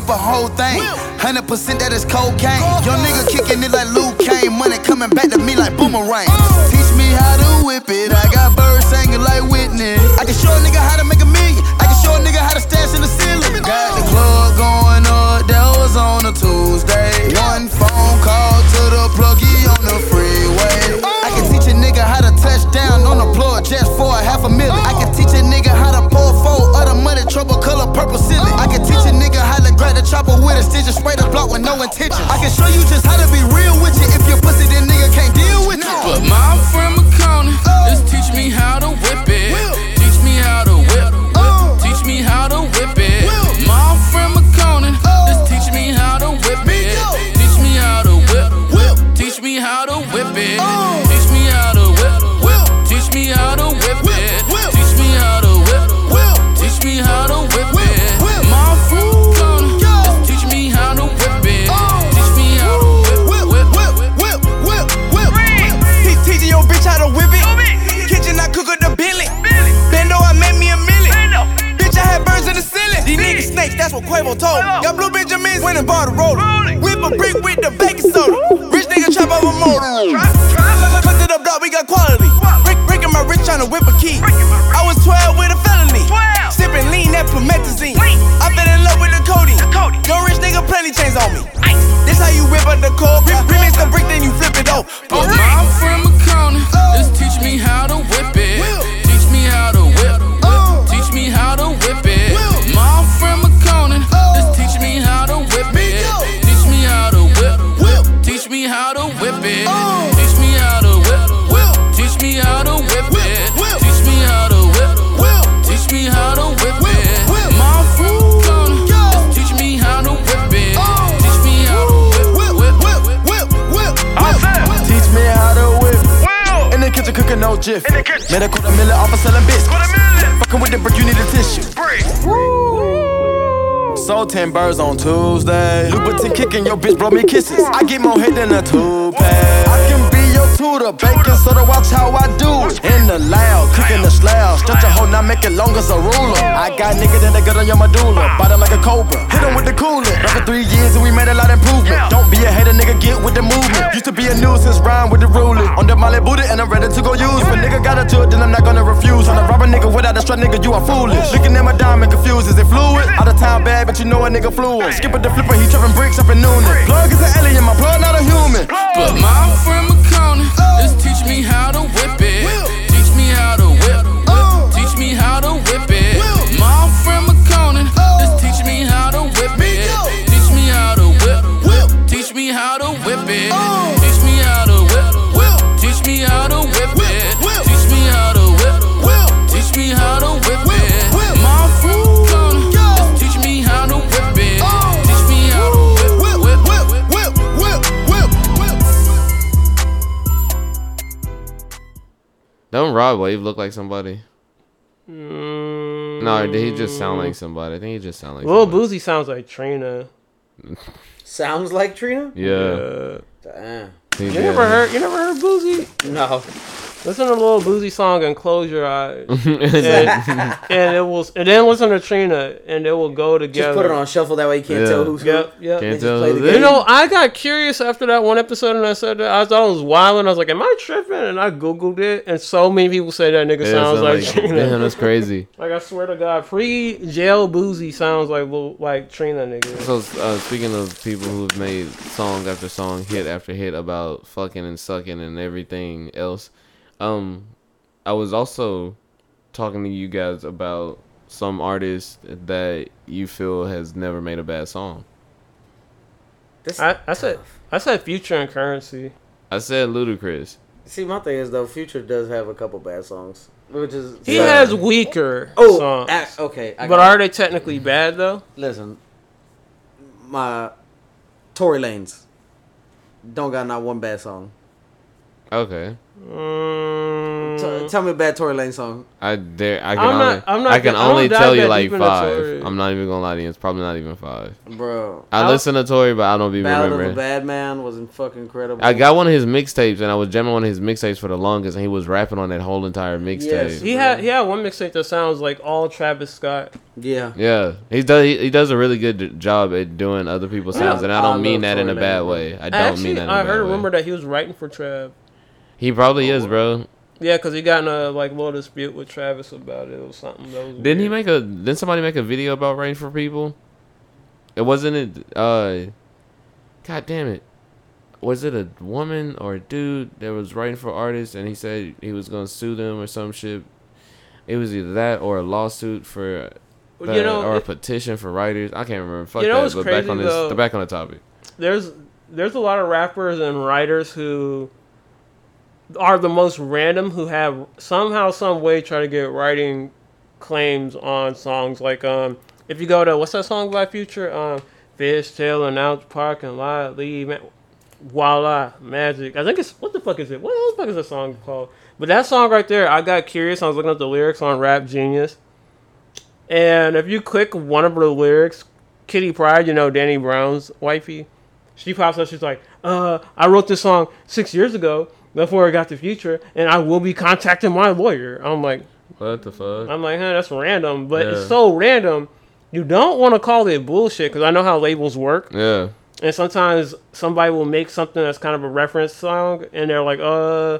Whip a whole thing. 100% that is cocaine. Your nigga kicking it like Luke Kane. Money coming back to me like boomerang. Teach me how to whip it. I got birds singing like Whitney. I can show a nigga how to make a million. I can show a nigga how to stash in the ceiling. Got the club going up. That was on a Tuesday. One phone call to the pluggy on the freeway. I can teach a nigga how to touch down on the floor just for a half a million. I can teach a nigga how to pour four of the money trouble color purple ceiling. With a stitch spray the block with no intention. I can show you just how to be real with you if your pussy then told. Y'all blue Benjamins went and bought a roller. Whip a brick with the baking soda. Rich nigga chop up a motor. Cut to the block, we got quality. Rick, Rick and my rich tryna whip a key. I was 12 with a felony. Sipping lean, that promethazine. I fell in love with the codeine. Young rich nigga, plenty chains on me. This how you whip up the coke. Remix the brick, Made a quarter million off of selling biscuits. Fucking with the brick, you need a tissue. Sold 10 birds on Tuesday. Louboutin kicking your bitch, blow me kisses. I get more head than a can be tutor, baking soda, watch how I do it. In the loud, cooking the slab. Stretch a hole, now make it long as a ruler. I got nigga that they got on your medulla. Bite like a cobra. hit 'em with the cooler. Run for three years and we made a lot of improvement. Don't be a hater, nigga, get with the movement. Used to be a nuisance, rhyme with the ruler. On the Molly booty and I'm ready to go use. But nigga got to it, then I'm not gonna refuse. On a rob a nigga without a strut, nigga, you are foolish. Looking at my diamond confused, is it fluid? Out of town bad, but you know a nigga fluid. Skipper the flipper, he trapping bricks up in Noonan. Plug is an alien, my plug not a human. But my friend McConey is teach me how to whip it. Teach me how to whip. Teach me how to whip it. My friend McConey is teach me how to whip it. Teach me how to whip. Teach me how to whip it. Don't Rod Wave look like somebody? Mm, No, did he just sound like somebody? I think he just sound like. Lil somebody. Boosie sounds like Trina. Sounds like Trina. Yeah. Damn. He You did. never heard? You never heard Boosie? No. Listen to a little Boosie song and close your eyes, <laughs> and, and it will. And then listen to Trina, and it will go together. Just put it on shuffle that way you can't Yeah. tell who's Yep, who. yep. They Can't just tell play who the it You know, I got curious after that one episode, and I said that I thought it was wild, and I was like, "Am I tripping?" And I googled it, and so many people say that nigga Yeah, sounds like, like- Trina. Damn, that's crazy. <laughs> Like I swear to God, free jail Boosie sounds like Lil- like Trina nigga. So uh, speaking of people who've made song after song, hit after hit about fucking and sucking and everything else, um, I was also talking to you guys about some artist that you feel has never made a bad song. I, I said I said Future and Currency. I said Ludacris. See, my thing is though, Future does have a couple bad songs, which is He sad. has weaker Oh, songs. a- okay, I but are it. they technically bad though? Listen, my Tory Lanez don't got not one bad song. Okay, Mm, T- tell me a bad Tory Lanez song. I dare. I can I'm only. not- I'm not I can gonna- I don't only tell you like five. I'm not even gonna lie to you. It's probably not even five. Bro, I Ballad- listen to Tory, but I don't be Ballad of remembering. a Bad Man was fucking incredible. I got one of his mixtapes, and I was jamming one of his mixtapes for the longest, and he was rapping on that whole entire mixtape. Yes. he had he had one mixtape that sounds like all Travis Scott. Yeah. Yeah, he does. He, he does a really good job at doing other people's Yeah. sounds, and I don't I mean love that in a Tory bad Lanez, way. I don't Actually, mean that. In a I bad heard a way. rumor that he was writing for Trav. He probably is, bro. Yeah, because he got in a like little dispute with Travis about it or something. Didn't he make a? Didn't somebody make a video about writing for people? It wasn't it. Uh, God damn it. Was it a woman or a dude that was writing for artists, and he said he was gonna sue them or some shit? It was either that or a lawsuit for. You know, or a it- petition for writers. I can't remember. Fuck You know that. But back crazy, on this, though? the back on the topic. there's there's a lot of rappers and writers who are the most random who have somehow some way try to get writing claims on songs. Like um if you go to what's that song by Future? Um Fish Tail and Out Parking Lot Leave Voila Magic. I think it's what the fuck is it? What the fuck is the song called? But that song right there I got curious. I was looking at the lyrics on Rap Genius. And if you click one of the lyrics Kitty Pryde you know Danny Brown's wifey she pops up. She's like, "Uh, I wrote this song six years ago before I got the future, and I will be contacting my lawyer." I'm like, What the fuck? I'm like, huh, that's random, but Yeah. it's so random. You don't want to call it bullshit because I know how labels work, Yeah. and sometimes somebody will make something that's kind of a reference song, and they're like, "Uh."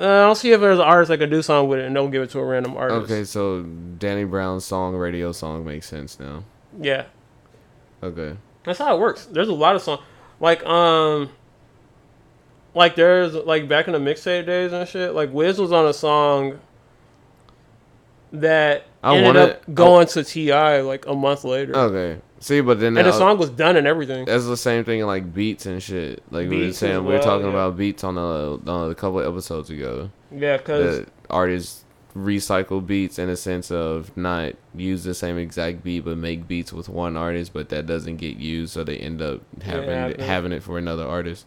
Uh, I'll see if there's an artist that could do something with it, and they'll give it to a random artist. Okay, so Danny Brown's song, radio song, makes sense now. Yeah. Okay. That's how it works. There's a lot of songs like um like there's like back in the mixtape days and shit. Like Wiz was on a song that I ended wanna- up going to Ti like a month later. Okay. See, but then and the uh, song was done and everything. That's the same thing in like beats and shit. Like we were saying, as we were talking yeah. about beats on a, on a couple of episodes ago. Yeah, because artists recycle beats in a sense of not use the same exact beat, but make beats with one artist, but that doesn't get used, so they end up having yeah. having it for another artist.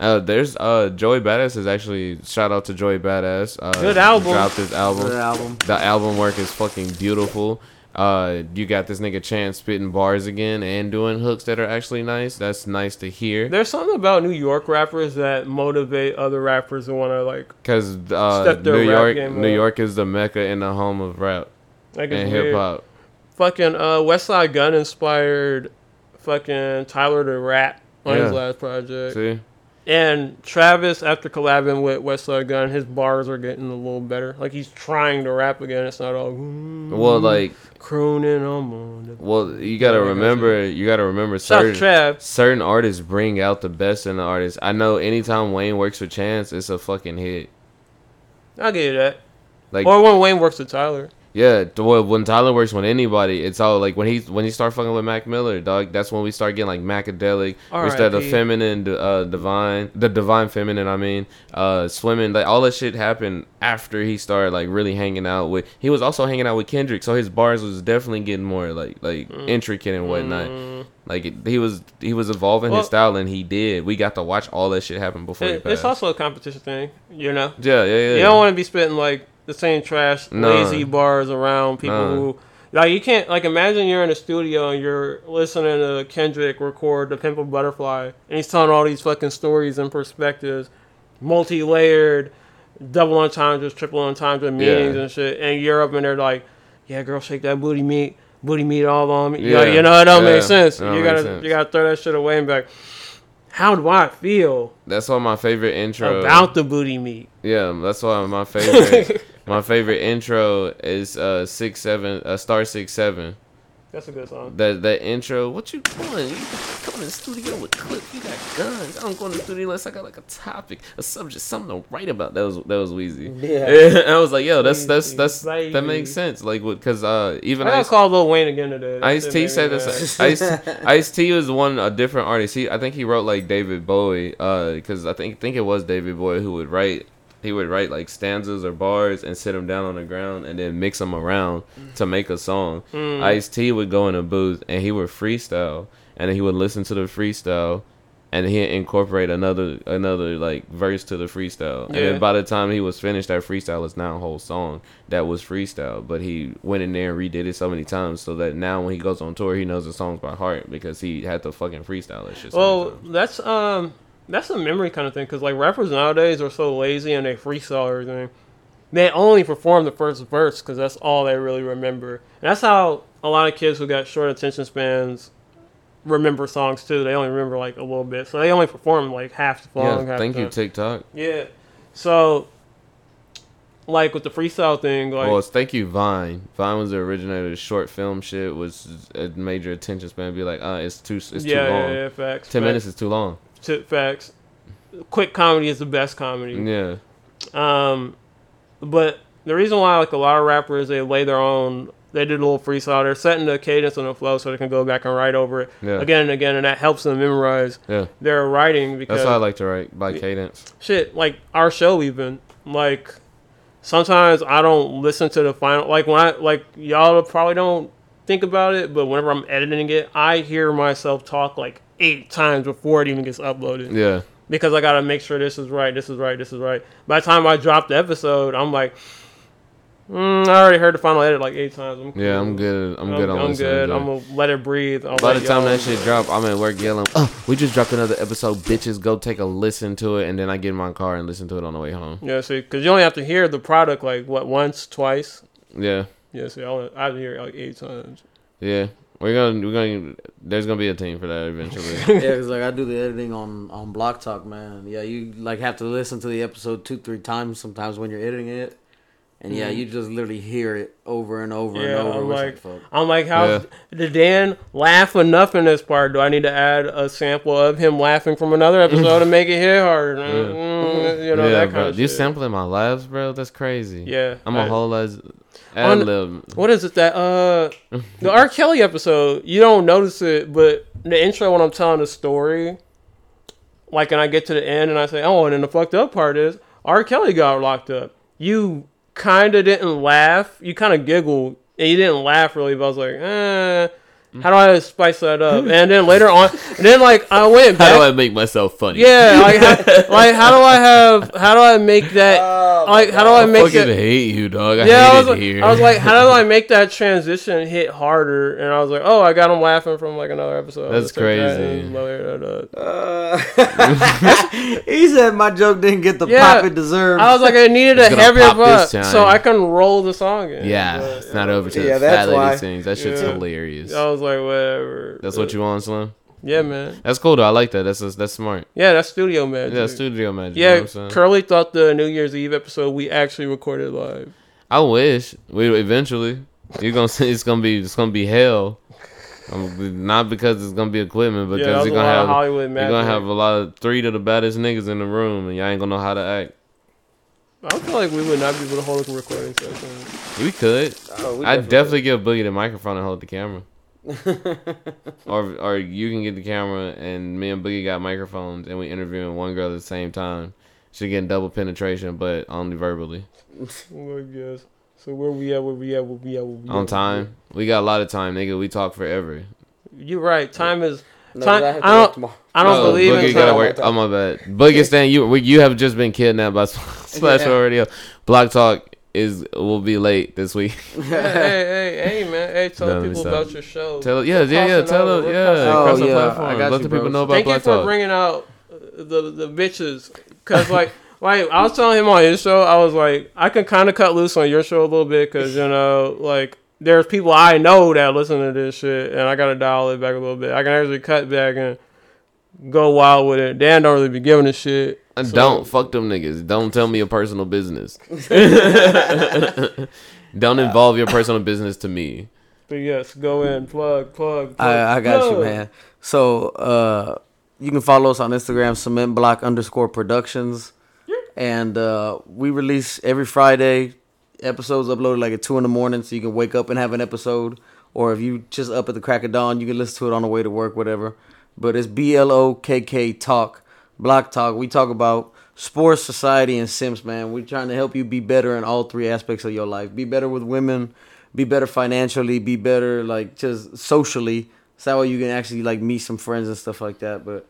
Uh, there's uh Joey Badass is actually shout out to Joey Badass. Uh, Good album. Dropped his album. Good album. The album work is fucking beautiful. Uh, you got this nigga Chance spitting bars again and doing hooks that are actually nice. That's nice to hear. There's something about New York rappers that motivate other rappers to want to like Cause uh, Step their New rap York, game New up. York is the mecca and the home of rap Like, and hip hop. fucking uh Westside Gunn inspired fucking Tyler to rap on his last project. See? And Travis, after collabing with Westside Gunn, his bars are getting a little better. Like he's trying to rap again. It's not all Well, like crooning on Well, you gotta Yeah, I got remember. You gotta remember certain Trav. certain artists bring out the best in the artist. I know anytime Wayne works with Chance, it's a fucking hit. I'll give you that. Like or when Wayne works with Tyler. Yeah, well, when Tyler works with anybody, it's all like when he when he start fucking with Mac Miller, dog. That's when we start getting like Macadelic. We start the feminine, uh, divine, the divine feminine. I mean, uh, swimming. Like all that shit happened after he started like really hanging out with. He was also hanging out with Kendrick, so his bars was definitely getting more like like Mm. intricate and whatnot. Like it, he was he was evolving Well- his style, and he did. We got to watch all that shit happen before It- it's also a competition thing, you know. Yeah, yeah, yeah. You don't want to be spitting like the same trash, No. lazy bars around people No. who. Like you can't like imagine you're in a studio and you're listening to Kendrick record To Pimp a Butterfly and he's telling all these fucking stories and perspectives, multi layered, double entendres, triple entendre meanings Yeah. and shit. And you're up in there like, yeah, girl, shake that booty meat, booty meat all on me. Yeah. You know it don't Yeah. make sense. Don't you gotta sense. you gotta throw that shit away and be like, how do I feel That's why my favorite intro about the booty meat? Yeah, that's why my favorite <laughs> my favorite intro is uh six seven uh star six seven. That's a good song. That that intro, what you doing? You come in the studio with clips, you got guns. I don't go in the studio unless I got like a topic, a subject, something to write about. That was that was Weezy. Yeah. <laughs> I was like, yo, that's that's that's Weezy, that makes sense. Like, because uh, even I Ice call Lil Wayne again today. Ice T said this. <laughs> Ice Ice T was one a different artist. He I think he wrote like David Bowie. Uh, because I think think it was David Bowie who would write. He would write like stanzas or bars and sit them down on the ground and then mix them around to make a song. Mm. Ice T would go in a booth and he would freestyle and then he would listen to the freestyle and he'd incorporate another another like verse to the freestyle. And Yeah. then by the time he was finished, that freestyle is now a whole song that was freestyle. But he went in there and redid it so many times so that now when he goes on tour, he knows the songs by heart because he had to fucking freestyle that shit. Well, that's um, that's a memory kind of thing because like rappers nowadays are so lazy and they freestyle everything. They only perform the first verse because that's all they really remember. And that's how a lot of kids who got short attention spans remember songs too. They only remember like a little bit, so they only perform like half the song. Yeah, half thank you. TikTok. Yeah, so like with the freestyle thing, like well, it's thank you, Vine. Vine was the originator of short film shit, was a major attention span. Be like, uh, it's too, it's Yeah, too yeah, long. yeah, facts, Ten facts. minutes is too long. Tip facts. Quick comedy is the best comedy. Yeah. Um, but the reason why like a lot of rappers they lay their own, they did a little freestyle. They're setting the cadence and the flow so they can go back and write over it Yeah. again and again, and that helps them memorize Yeah. their writing because That's why I like to write by cadence. shit like our show even like sometimes i don't listen to the final like when i like y'all probably don't think about it but whenever i'm editing it i hear myself talk like eight times before it even gets uploaded Yeah. because i gotta make sure this is right this is right this is right by the time i drop the episode i'm like mm, i already heard the final edit like eight times I'm Yeah. I'm good. I'm good on i'm good i'm gonna let it breathe I'll By the time that shit drop, I'm at work yelling, "Oh, we just dropped another episode, bitches! Go take a listen to it." And then I get in my car and listen to it on the way home. yeah see because you only have to hear the product like what once twice Yeah, yeah see i only- i hear it like eight times yeah. We're gonna, we're gonna. There's gonna be a team for that eventually. <laughs> yeah, because like I do the editing on on Block Talk, man. Yeah, you like have to listen to the episode two, three times sometimes when you're editing it, and yeah, Mhm. you just literally hear it over and over Yeah, and over. I'm which like. I'm like, how Yeah. did Dan laugh enough in this part? Do I need to add a sample of him laughing from another episode <laughs> to make it hit harder? Mm, You know yeah, that kind bro. of You shit. sampling my laughs, bro? That's crazy. Yeah, I'm a I- whole as On- ad lib. What is it that uh the R. <laughs> Kelly episode? You don't notice it, but the intro when I'm telling the story, like, and I get to the end and I say, oh, and then the fucked up part is R. Kelly got locked up. You kind of didn't laugh. You kind of giggled and you didn't laugh really. But I was like, eh. How do I spice that up? And then later on, and then like I went back. How do I make myself funny? Yeah, like how, <laughs> like how do I have how do I make that oh, like how do I I make fucking that hate you, dog. I yeah, hate I was it like, here. I was like, how do I <laughs> make that transition hit harder? And I was like, oh, I got him laughing from like another episode. That's Let's take that crazy. that up. Uh, <laughs> he said my joke didn't get the Yeah. pop it deserved. I was like, I needed It's a gonna heavier pop butt so. I can roll the song in. yeah, But, it's not over to Yeah, the that's fat lady why. sings. That shit's Yeah. hilarious. I was like, whatever. That's what you want, Slim? Yeah, man. That's cool though. I like that. That's that's smart. Yeah, that's studio magic. Yeah, studio magic. you know Yeah, I'm saying? Curly thought the New Year's Eve episode we actually recorded live. I wish we eventually. You're gonna see it's gonna be it's gonna be hell. Um, not because it's gonna be equipment, Yeah, because was you're gonna have Hollywood you're gonna have a lot of three to the baddest niggas in the room, and y'all ain't gonna know how to act. I feel like we would not be able to hold a recording session. We could. Oh, we I'd definitely definitely give Boogie the microphone and hold the camera. <laughs> or or you can get the camera and me and Boogie got microphones and we interviewing one girl at the same time. She getting double penetration, but only verbally. <laughs> Oh, I guess. So where we at? Where we at? Where we at? Where we On at? time. We got a lot of time, nigga. We talk forever. You're right. Time is. No, time. I I, have to don't. I don't No, believe Boogie in gotta time. work. Oh my bad. Boogie Stan, you you have just been kidnapped by <laughs> Splash Yeah. Radio. Block Talk is will be late this week. <laughs> hey, hey, hey, man. Hey, tell No, people about your show. Tell yeah, yeah, yeah. Tell them, yeah. the oh, yeah, platform. I got Let you, the people bro. know about Thank you for Talk. bringing out the the bitches, cause like <laughs> like I was telling him on his show, I was like, I can kind of cut loose on your show a little bit, cause you know, like there's people I know that listen to this shit, and I gotta dial it back a little bit. I can actually cut back and go wild with it. Dan don't really be giving a shit. And so- don't fuck them niggas. Don't tell me your personal business. <laughs> don't involve your personal business to me. But yes, go in, plug, plug. plug I, I got you, man. So uh, you can follow us on Instagram, cement block underscore productions. And uh, we release every Friday episodes uploaded like at two in the morning, so you can wake up and have an episode. Or if you just up at the crack of dawn, you can listen to it on the way to work, whatever. But it's B L O K K Talk, Block Talk. We talk about sports, society, and Sims, man. We're trying to help you be better in all three aspects of your life. Be better with women, be better financially, be better like just socially. So that way you can actually like meet some friends and stuff like that. But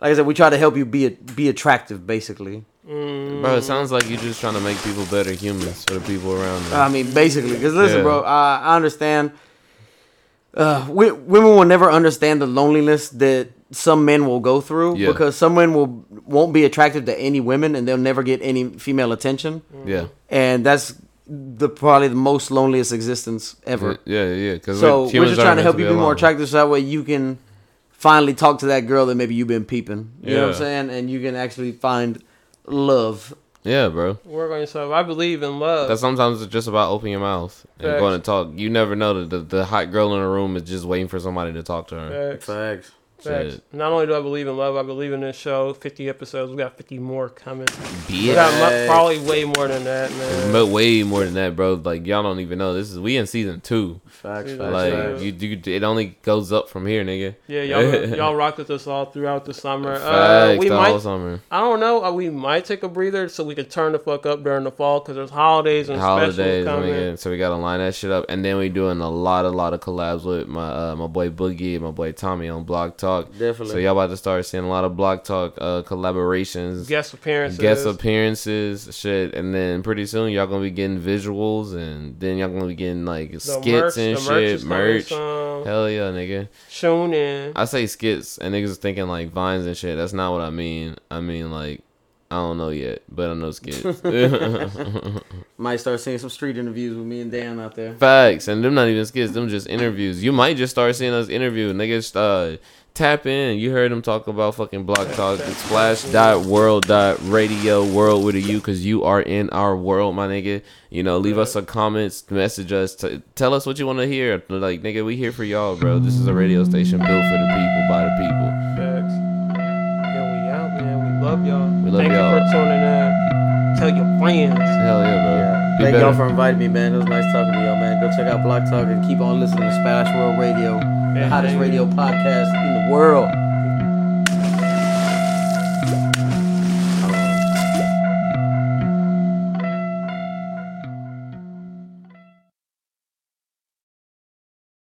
like I said, we try to help you be be attractive, basically. Mm. Bro, it sounds like you're just trying to make people better humans for the people around them. I mean, basically, because listen, Yeah. bro, I, I understand. Uh, we, women will never understand the loneliness that some men will go through Yeah. because some men will won't be attracted to any women and they'll never get any female attention. Yeah. and that's the probably the most loneliest existence ever. Yeah, yeah, yeah. So we're just trying to help you be more attractive, so that way you can finally talk to that girl that maybe you've been peeping. You know what I'm saying? And you can actually find love. Yeah, bro. Work on yourself. I believe in love. That sometimes it's just about opening your mouth and Facts. going to talk. You never know that the, the hot girl in the room is just waiting for somebody to talk to her. Facts. Facts. Facts. Shit. Not only do I believe in love, I believe in this show. 50 episodes. We got 50 more coming. Bitch. We got probably way more than that, man. But way more than that, bro. Like y'all don't even know. This is we in season two. Facts, facts, Like facts. you, you, it only goes up from here, nigga. Yeah, y'all <laughs> y'all rocked with us all throughout the summer. Uh, Facts, we the might, whole summer. I don't know. Uh, we might take a breather so we can turn the fuck up during the fall because there's holidays and holidays, specials coming. nigga. So we gotta line that shit up, and then we doing a lot, a lot of collabs with my uh, my boy Boogie, and my boy Tommy on Block Talk. Definitely. So y'all about to start seeing a lot of Block Talk uh, collaborations, Guest appearances. guest appearances, shit, and then pretty soon y'all gonna be getting visuals, and then y'all gonna be getting like skits merch- and the shit, merch. Hell yeah, nigga. Shown in. I say skits, and niggas is thinking like vines and shit. That's not what I mean. I mean like. I don't know yet, but I know skits. <laughs> <laughs> Might start seeing some street interviews with me and Dan out there. Facts, and them not even skits, them just interviews. You might just start seeing us interview niggas. Uh, tap in. You heard them talk about fucking block talk. It's Splash dot world dot radio world with a U because you are in our world, my nigga. You know, leave us a comments, message us, t- tell us what you want to hear. Like nigga, we here for y'all, bro. This is a radio station built for the people by the people. Facts. Yeah, we out, man. We love y'all. We love Thank y'all. you for tuning in. Tell your friends. Hell yeah, bro. Be Thank better. y'all for inviting me, man. It was nice talking to y'all, man. Go check out Block Talk and keep on listening to Splash World Radio, the hottest radio podcast in the world.